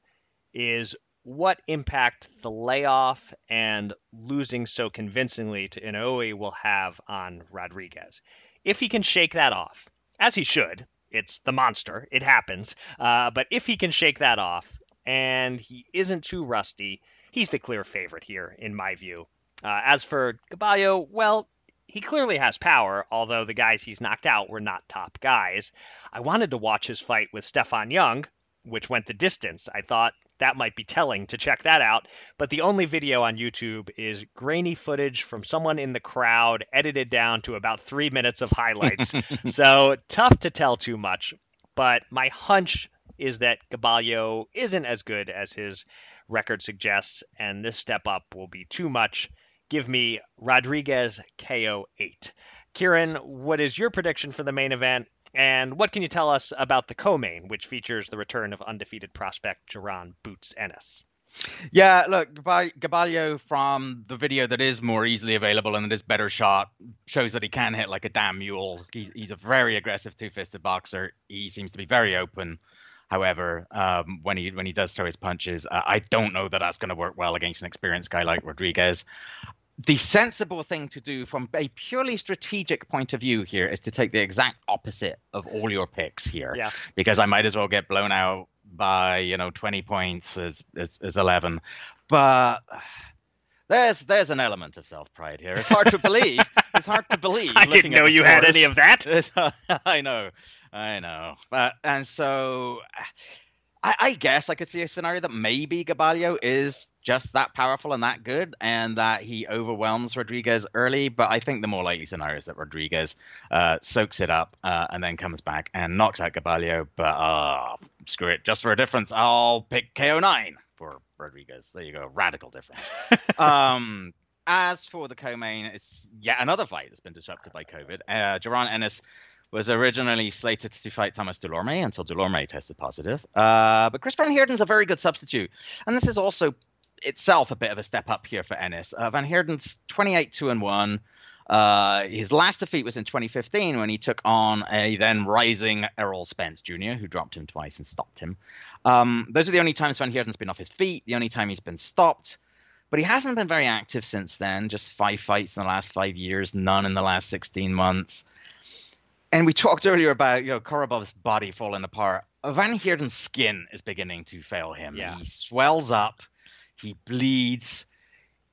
is what impact the layoff and losing so convincingly to Inoue will have on Rodriguez. If he can shake that off, as he should, it's the monster, it happens, uh, but if he can shake that off and he isn't too rusty, he's the clear favorite here, in my view. Uh, as for Gaballo, well, he clearly has power, although the guys he's knocked out were not top guys. I wanted to watch his fight with Stephon Young, which went the distance. I thought that might be telling to check that out. But the only video on YouTube is grainy footage from someone in the crowd, edited down to about three minutes of highlights. so tough to tell too much. But my hunch is that Gaballo isn't as good as his record suggests, and this step up will be too much. Give me Rodriguez KO 8. Kieran, what is your prediction for the main event? And what can you tell us about the co-main, which features the return of undefeated prospect Jaron Boots Ennis? Yeah, look, Gaballo from the video that is more easily available and that is better shot shows that he can hit like a damn mule. He's, he's a very aggressive two-fisted boxer. He seems to be very open. However, um, when he when he does throw his punches, uh, I don't know that that's going to work well against an experienced guy like Rodriguez the sensible thing to do from a purely strategic point of view here is to take the exact opposite of all your picks here. Yeah. Because I might as well get blown out by, you know, 20 points as, as, as 11. But there's there's an element of self pride here. It's hard to believe. it's hard to believe. I didn't know you had any of that. I know, I know. But and so I, I, guess I could see a scenario that maybe Gaballo is just that powerful and that good, and that he overwhelms Rodriguez early. But I think the more likely scenario is that Rodriguez uh, soaks it up uh, and then comes back and knocks out Gaballo. But uh, screw it, just for a difference, I'll pick KO9 for Rodriguez. There you go, radical difference. um, as for the co-main, it's yet another fight that's been disrupted by COVID. Uh, Jaron Ennis was originally slated to fight Thomas Dulorme until Dulorme tested positive. Uh, but Chris Van Heerden's a very good substitute. And this is also itself a bit of a step up here for Ennis. Uh, Van Heerden's 28 2 and 1. Uh, his last defeat was in 2015 when he took on a then rising Errol Spence Jr., who dropped him twice and stopped him. Um, those are the only times Van Heerden's been off his feet, the only time he's been stopped. But he hasn't been very active since then. Just five fights in the last five years, none in the last 16 months and we talked earlier about you know Korobov's body falling apart. Van Heerden's skin is beginning to fail him. Yeah. He swells up, he bleeds.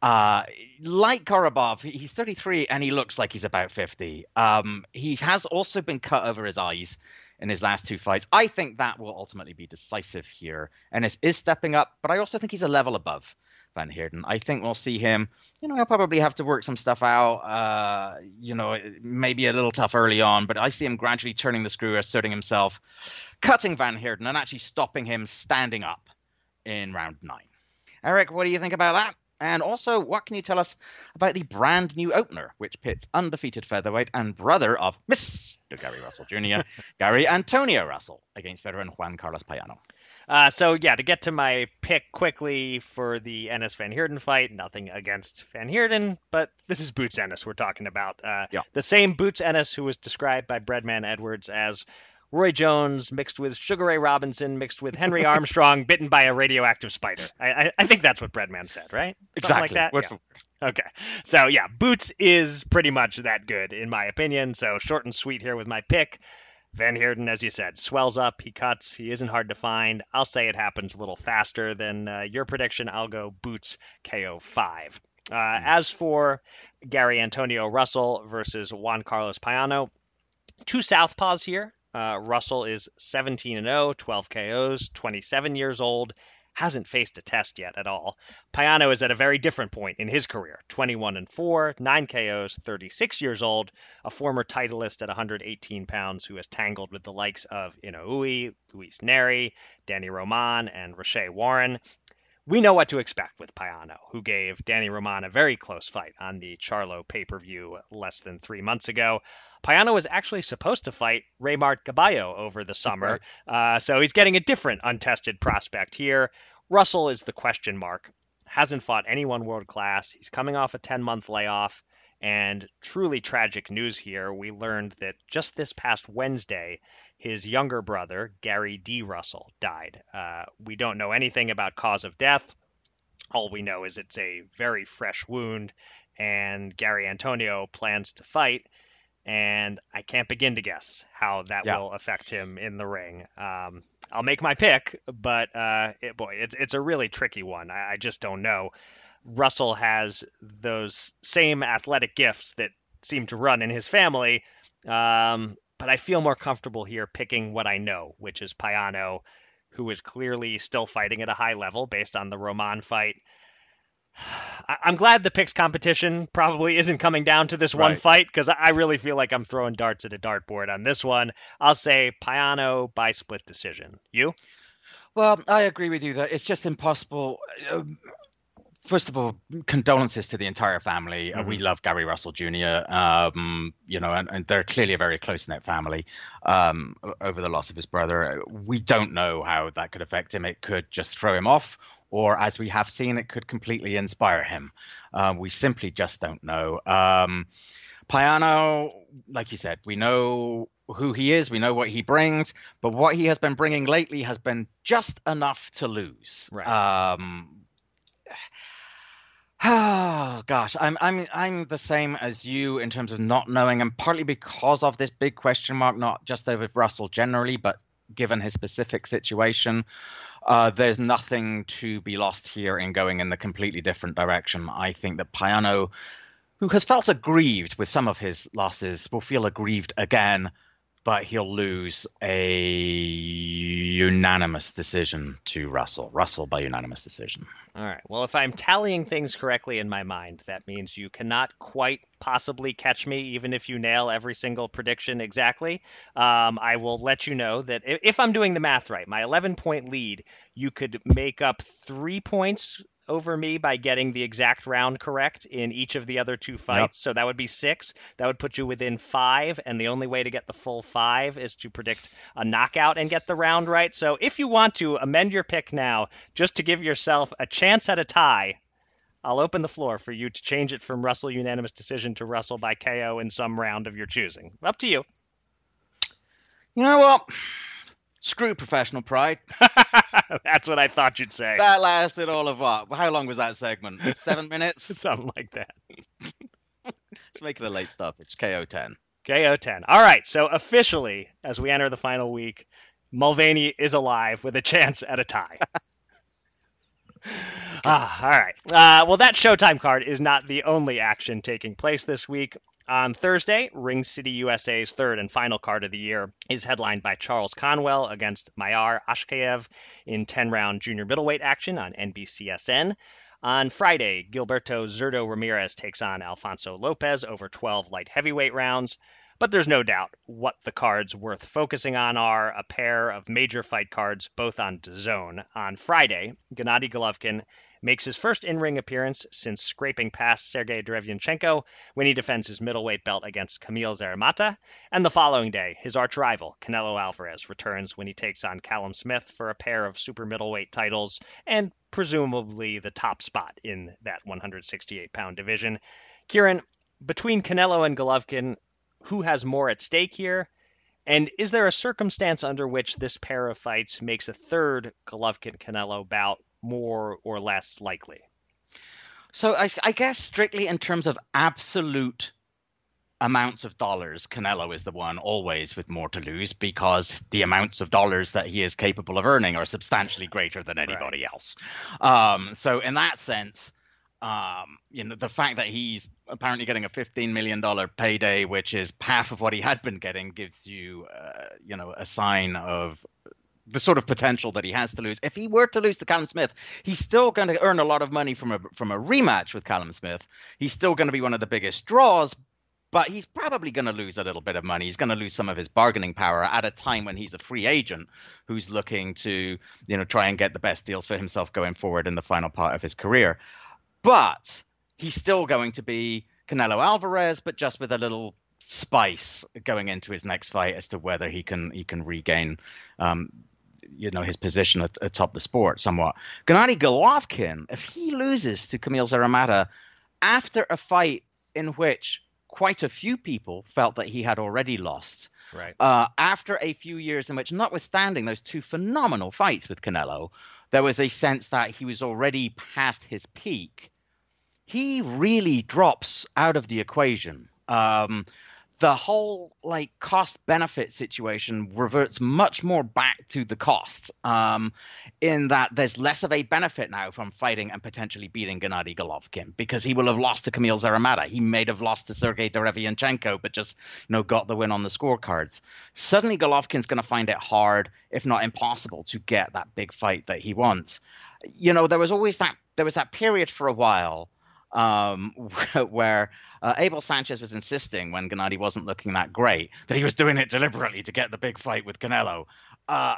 Uh, like Korobov, he's 33 and he looks like he's about 50. Um, he has also been cut over his eyes in his last two fights. I think that will ultimately be decisive here. And is stepping up, but I also think he's a level above. Van Heerden. I think we'll see him. You know, he'll probably have to work some stuff out. Uh, you know, maybe a little tough early on, but I see him gradually turning the screw, asserting himself, cutting Van Heerden, and actually stopping him standing up in round nine. Eric, what do you think about that? And also, what can you tell us about the brand new opener, which pits undefeated featherweight and brother of Mr. Gary Russell Jr., Gary Antonio Russell, against veteran Juan Carlos Payano? Uh, so yeah, to get to my pick quickly for the Ennis Van Heerden fight, nothing against Van Heerden, but this is Boots Ennis we're talking about. Uh, yeah. The same Boots Ennis who was described by Breadman Edwards as Roy Jones mixed with Sugar Ray Robinson mixed with Henry Armstrong bitten by a radioactive spider. I, I, I think that's what Breadman said, right? Something exactly. Like that? Yeah. Okay. So yeah, Boots is pretty much that good in my opinion. So short and sweet here with my pick. Van Heerden, as you said, swells up. He cuts. He isn't hard to find. I'll say it happens a little faster than uh, your prediction. I'll go Boots KO 5. Uh, mm. As for Gary Antonio Russell versus Juan Carlos Payano, two southpaws here. Uh, Russell is 17 and 0, 12 KOs, 27 years old, hasn't faced a test yet at all. Payano is at a very different point in his career 21 and 4, 9 KOs, 36 years old, a former titleist at 118 pounds who has tangled with the likes of Inoue, Luis Nery, Danny Roman, and Rau'shee Warren. We know what to expect with Payano, who gave Danny Roman a very close fight on the Charlo pay per view less than three months ago. Payano was actually supposed to fight Reymart Gaballo over the summer, uh, so he's getting a different untested prospect here. Russell is the question mark. Hasn't fought anyone world class. He's coming off a 10 month layoff. And truly tragic news here. We learned that just this past Wednesday, his younger brother, Gary D. Russell, died. Uh, we don't know anything about cause of death. All we know is it's a very fresh wound, and Gary Antonio plans to fight. And I can't begin to guess how that yeah. will affect him in the ring. Um, I'll make my pick, but uh, it, boy, it's it's a really tricky one. I, I just don't know. Russell has those same athletic gifts that seem to run in his family. Um, but I feel more comfortable here picking what I know, which is Payano, who is clearly still fighting at a high level based on the Roman fight. I'm glad the picks competition probably isn't coming down to this one right. fight because I really feel like I'm throwing darts at a dartboard on this one. I'll say Payano by split decision. You? Well, I agree with you that it's just impossible. Um, first of all, condolences to the entire family. Mm-hmm. Uh, we mm-hmm. love Gary Russell Jr. Um, you know, and, and, they're clearly a very close knit family. Um, over the loss of his brother, we don't know how that could affect him. It could just throw him off, or as we have seen, it could completely inspire him. Uh, we simply just don't know. Um, Payano, like you said, we know who he is, we know what he brings, but what he has been bringing lately has been just enough to lose. Right. Um, Oh gosh, I'm I'm I'm the same as you in terms of not knowing, and partly because of this big question mark, not just over Russell generally, but given his specific situation. Uh, there's nothing to be lost here in going in the completely different direction. I think that Payano, who has felt aggrieved with some of his losses, will feel aggrieved again but he'll lose a unanimous decision to Russell. Russell by unanimous decision. All right. Well, if I'm tallying things correctly in my mind, that means you cannot quite possibly catch me, even if you nail every single prediction exactly. Um, I will let you know that if I'm doing the math right, my 11 point lead, you could make up three points over me by getting the exact round correct in each of the other two fights. Yep. So that would be six. That would put you within five. And the only way to get the full five is to predict a knockout and get the round right. So if you want to amend your pick now, just to give yourself a chance at a tie, I'll open the floor for you to change it from Russell unanimous decision to Russell by KO in some round of your choosing. Up to you. You know what? Screw professional pride. That's what I thought you'd say. That lasted all of what? How long was that segment? Seven minutes? Something like that. Let's make it a late stoppage. KO 10. KO 10. All right. So officially, as we enter the final week, Mulvaney is alive with a chance at a tie. ah, all right. Uh, well, that Showtime card is not the only action taking place this week. On Thursday, Ring City USA's third and final card of the year is headlined by Charles Conwell against Madiyar Ashkeyev in 10 round junior middleweight action on NBCSN. On Friday, Gilberto Zurdo Ramirez takes on Alfonso Lopez over 12 light heavyweight rounds. But there's no doubt what the cards worth focusing on are a pair of major fight cards, both on DAZN. On Friday, Gennady Golovkin makes his first in-ring appearance since scraping past Sergey Derevyanchenko when he defends his middleweight belt against Kamil Szeremeta, and the following day, his arch rival, Canelo Alvarez, returns when he takes on Callum Smith for a pair of super middleweight titles and presumably the top spot in that 168-pound division. Kieran, between Canelo and Golovkin, who has more at stake here? And is there a circumstance under which this pair of fights makes a third Golovkin Canelo bout more or less likely? So I, I, guess strictly in terms of absolute amounts of dollars, Canelo is the one always with more to lose because the amounts of dollars that he is capable of earning are substantially greater than anybody right. else. Um, so in that sense, Um, you know, the fact that he's apparently getting a $15 million payday, which is half of what he had been getting, gives you, uh, you know, a sign of the sort of potential that he has to lose. If he were to lose to Callum Smith, he's still going to earn a lot of money from a from a rematch with Callum Smith. He's still going to be one of the biggest draws, but he's probably going to lose a little bit of money. He's going to lose some of his bargaining power at a time when he's a free agent who's looking to, you know, try and get the best deals for himself going forward in the final part of his career. But he's still going to be Canelo Alvarez, but just with a little spice going into his next fight as to whether he can he can regain um, you know his position at, atop the sport somewhat. Gennady Golovkin, if he loses to Kamil Szeremeta after a fight in which quite a few people felt that he had already lost, right? Uh, after a few years in which, notwithstanding those two phenomenal fights with Canelo, there was a sense that he was already past his peak. He really drops out of the equation. Um, the whole like cost benefit situation reverts much more back to the cost um, in that there's less of a benefit now from fighting and potentially beating Gennady Golovkin because he will have lost to Kamil Szeremeta. He may have lost to Sergey Derevyanchenko, but just you know got the win on the scorecards. Suddenly Golovkin's going to find it hard, if not impossible, to get that big fight that he wants. You know, there was always that there was that period for a while um, where uh, Abel Sanchez was insisting when Gennady wasn't looking that great that he was doing it deliberately to get the big fight with Canelo. Uh,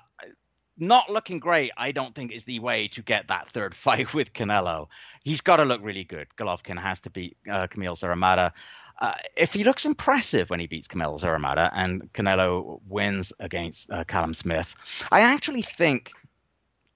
not looking great, I don't think, is the way to get that third fight with Canelo. He's got to look really good. Golovkin has to beat uh, Kamil Szeremeta. Uh, if he looks impressive when he beats Kamil Szeremeta and Canelo wins against uh, Callum Smith, I actually think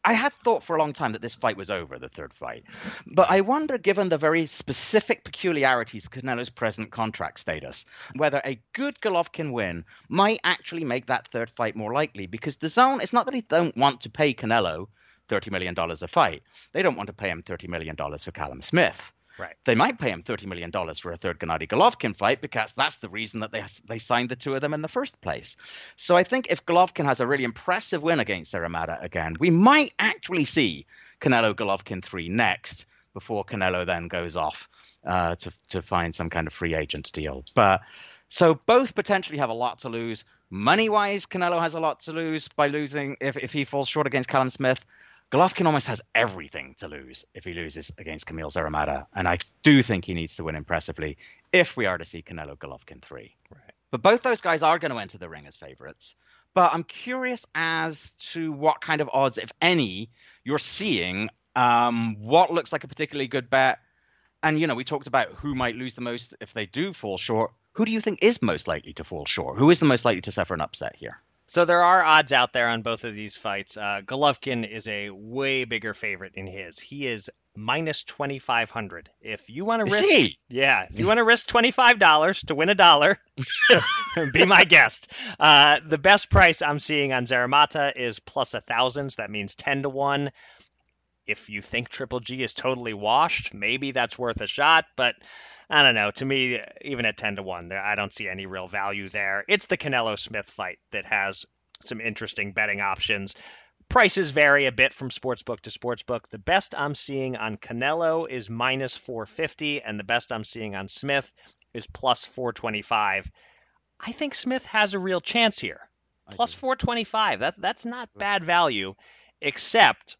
I had thought for a long time that this fight was over, the third fight. But I wonder, given the very specific peculiarities of Canelo's present contract status, whether a good Golovkin win might actually make that third fight more likely. Because the zone, it's not that they don't want to pay Canelo $30 million a fight, they don't want to pay him $30 million for Callum Smith. Right. They might pay him $30 million for a third Gennady Golovkin fight because that's the reason that they they signed the two of them in the first place. So I think if Golovkin has a really impressive win against Szeremeta again, we might actually see Canelo Golovkin 3 next before Canelo then goes off uh, to, to find some kind of free agent deal. But so both potentially have a lot to lose. Money wise, Canelo has a lot to lose by losing if, if he falls short against Callum Smith. Golovkin almost has everything to lose if he loses against Kamil Szeremeta, and I do think he needs to win impressively if we are to see Canelo Golovkin three. Right. But both those guys are going to enter the ring as favorites. But I'm curious as to what kind of odds, if any, you're seeing. Um, what looks like a particularly good bet, and you know we talked about who might lose the most if they do fall short. Who do you think is most likely to fall short? Who is the most likely to suffer an upset here? So there are odds out there on both of these fights. Uh, Golovkin is a way bigger favorite in his. He is minus twenty five hundred. If you want to risk, yeah, if you want to risk twenty five dollars to win a dollar, be my guest. Uh, the best price I'm seeing on Szeremeta is plus a thousand. So that means ten to one. If you think Triple G is totally washed, maybe that's worth a shot, but I don't know. To me, even at 10 to 1, I don't see any real value there. It's the Canelo Smith fight that has some interesting betting options. Prices vary a bit from sportsbook to sportsbook. The best I'm seeing on Canelo is minus 450, and the best I'm seeing on Smith is plus 425. I think Smith has a real chance here. Plus 425. That, that's not bad value, except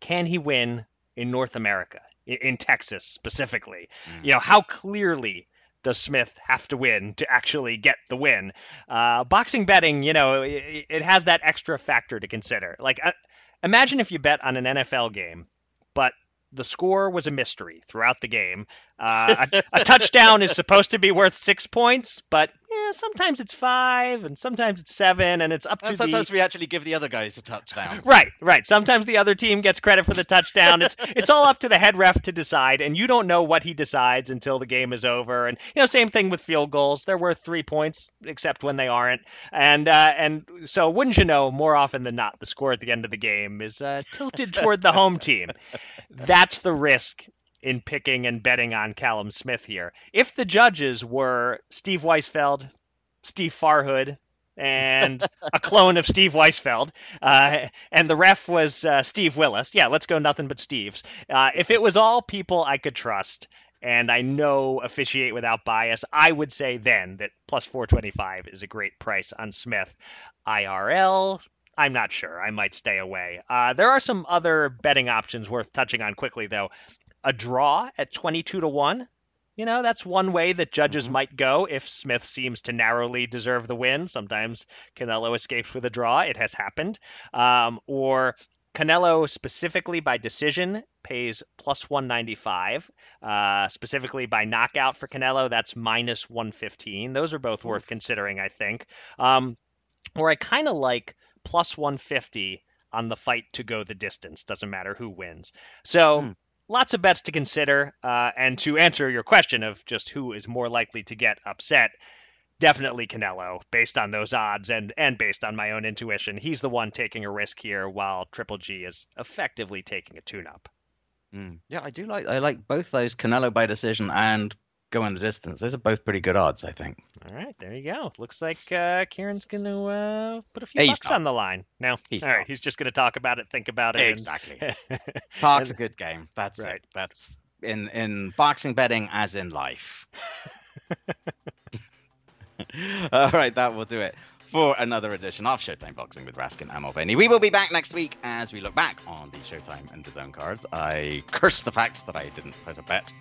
can he win in North America? In Texas specifically. Mm. You know, how clearly does Smith have to win to actually get the win? Uh, boxing betting, you know, it, it, has that extra factor to consider. Like, uh, imagine if you bet on an NFL game, but the score was a mystery throughout the game. Uh, a, a, touchdown is supposed to be worth six points, but yeah, sometimes it's five, and sometimes it's seven, and it's up to. Sometimes the... we actually give the other guys a touchdown. right, right. Sometimes the other team gets credit for the touchdown. It's it's all up to the head ref to decide, and you don't know what he decides until the game is over. And you know, same thing with field goals. They're worth three points, except when they aren't. And uh, and so, wouldn't you know, more often than not, the score at the end of the game is uh, tilted toward the home team. That's the risk in picking and betting on Callum Smith here. If the judges were Steve Weisfeld, Steve Farhood, and a clone of Steve Weisfeld, uh, and the ref was uh, Steve Willis. Yeah, let's go nothing but Steves. Uh, if it was all people I could trust, and I know officiate without bias, I would say then that plus 425 is a great price on Smith. IRL, I'm not sure. I might stay away. Uh, there are some other betting options worth touching on quickly, though. A draw at 22 to 1 you know, that's one way that judges mm-hmm. might go if Smith seems to narrowly deserve the win. Sometimes Canelo escapes with a draw. It has happened. Um, or Canelo specifically by decision pays plus 195. Uh, specifically by knockout for Canelo, that's minus 115. Those are both worth considering, I think. Um, or I kind of like plus 150 on the fight to go the distance. Doesn't matter who wins. So. Hmm lots of bets to consider. Uh, and to answer your question of just who is more likely to get upset, definitely Canelo, based on those odds and and based on my own intuition. He's the one taking a risk here, while Triple G is effectively taking a tune-up. Mm. Yeah, I do like I like both those Canelo by decision and going the distance. Those are both pretty good odds, I think. All right, there you go. Looks like uh, Kieran's going to uh, put a few he's bucks not. on the line. No, he's all right. He's just going to talk about it, think about it. Exactly. And... Talk's a good game. That's right. It. That's in in boxing betting as in life. all right, that will do it for another edition of Showtime Boxing with Raskin and Mulvaney. We will be back next week as we look back on the Showtime and DAZN cards. I curse the fact that I didn't put a bet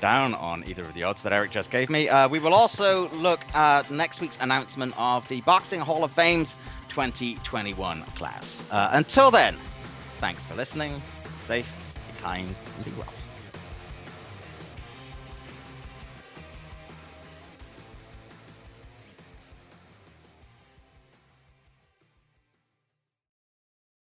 down on either of the odds that Eric just gave me. Uh, we will also look at next week's announcement of the Boxing Hall of Fame's 2021 class. Uh, until then, thanks for listening. Safe, be kind, and be well.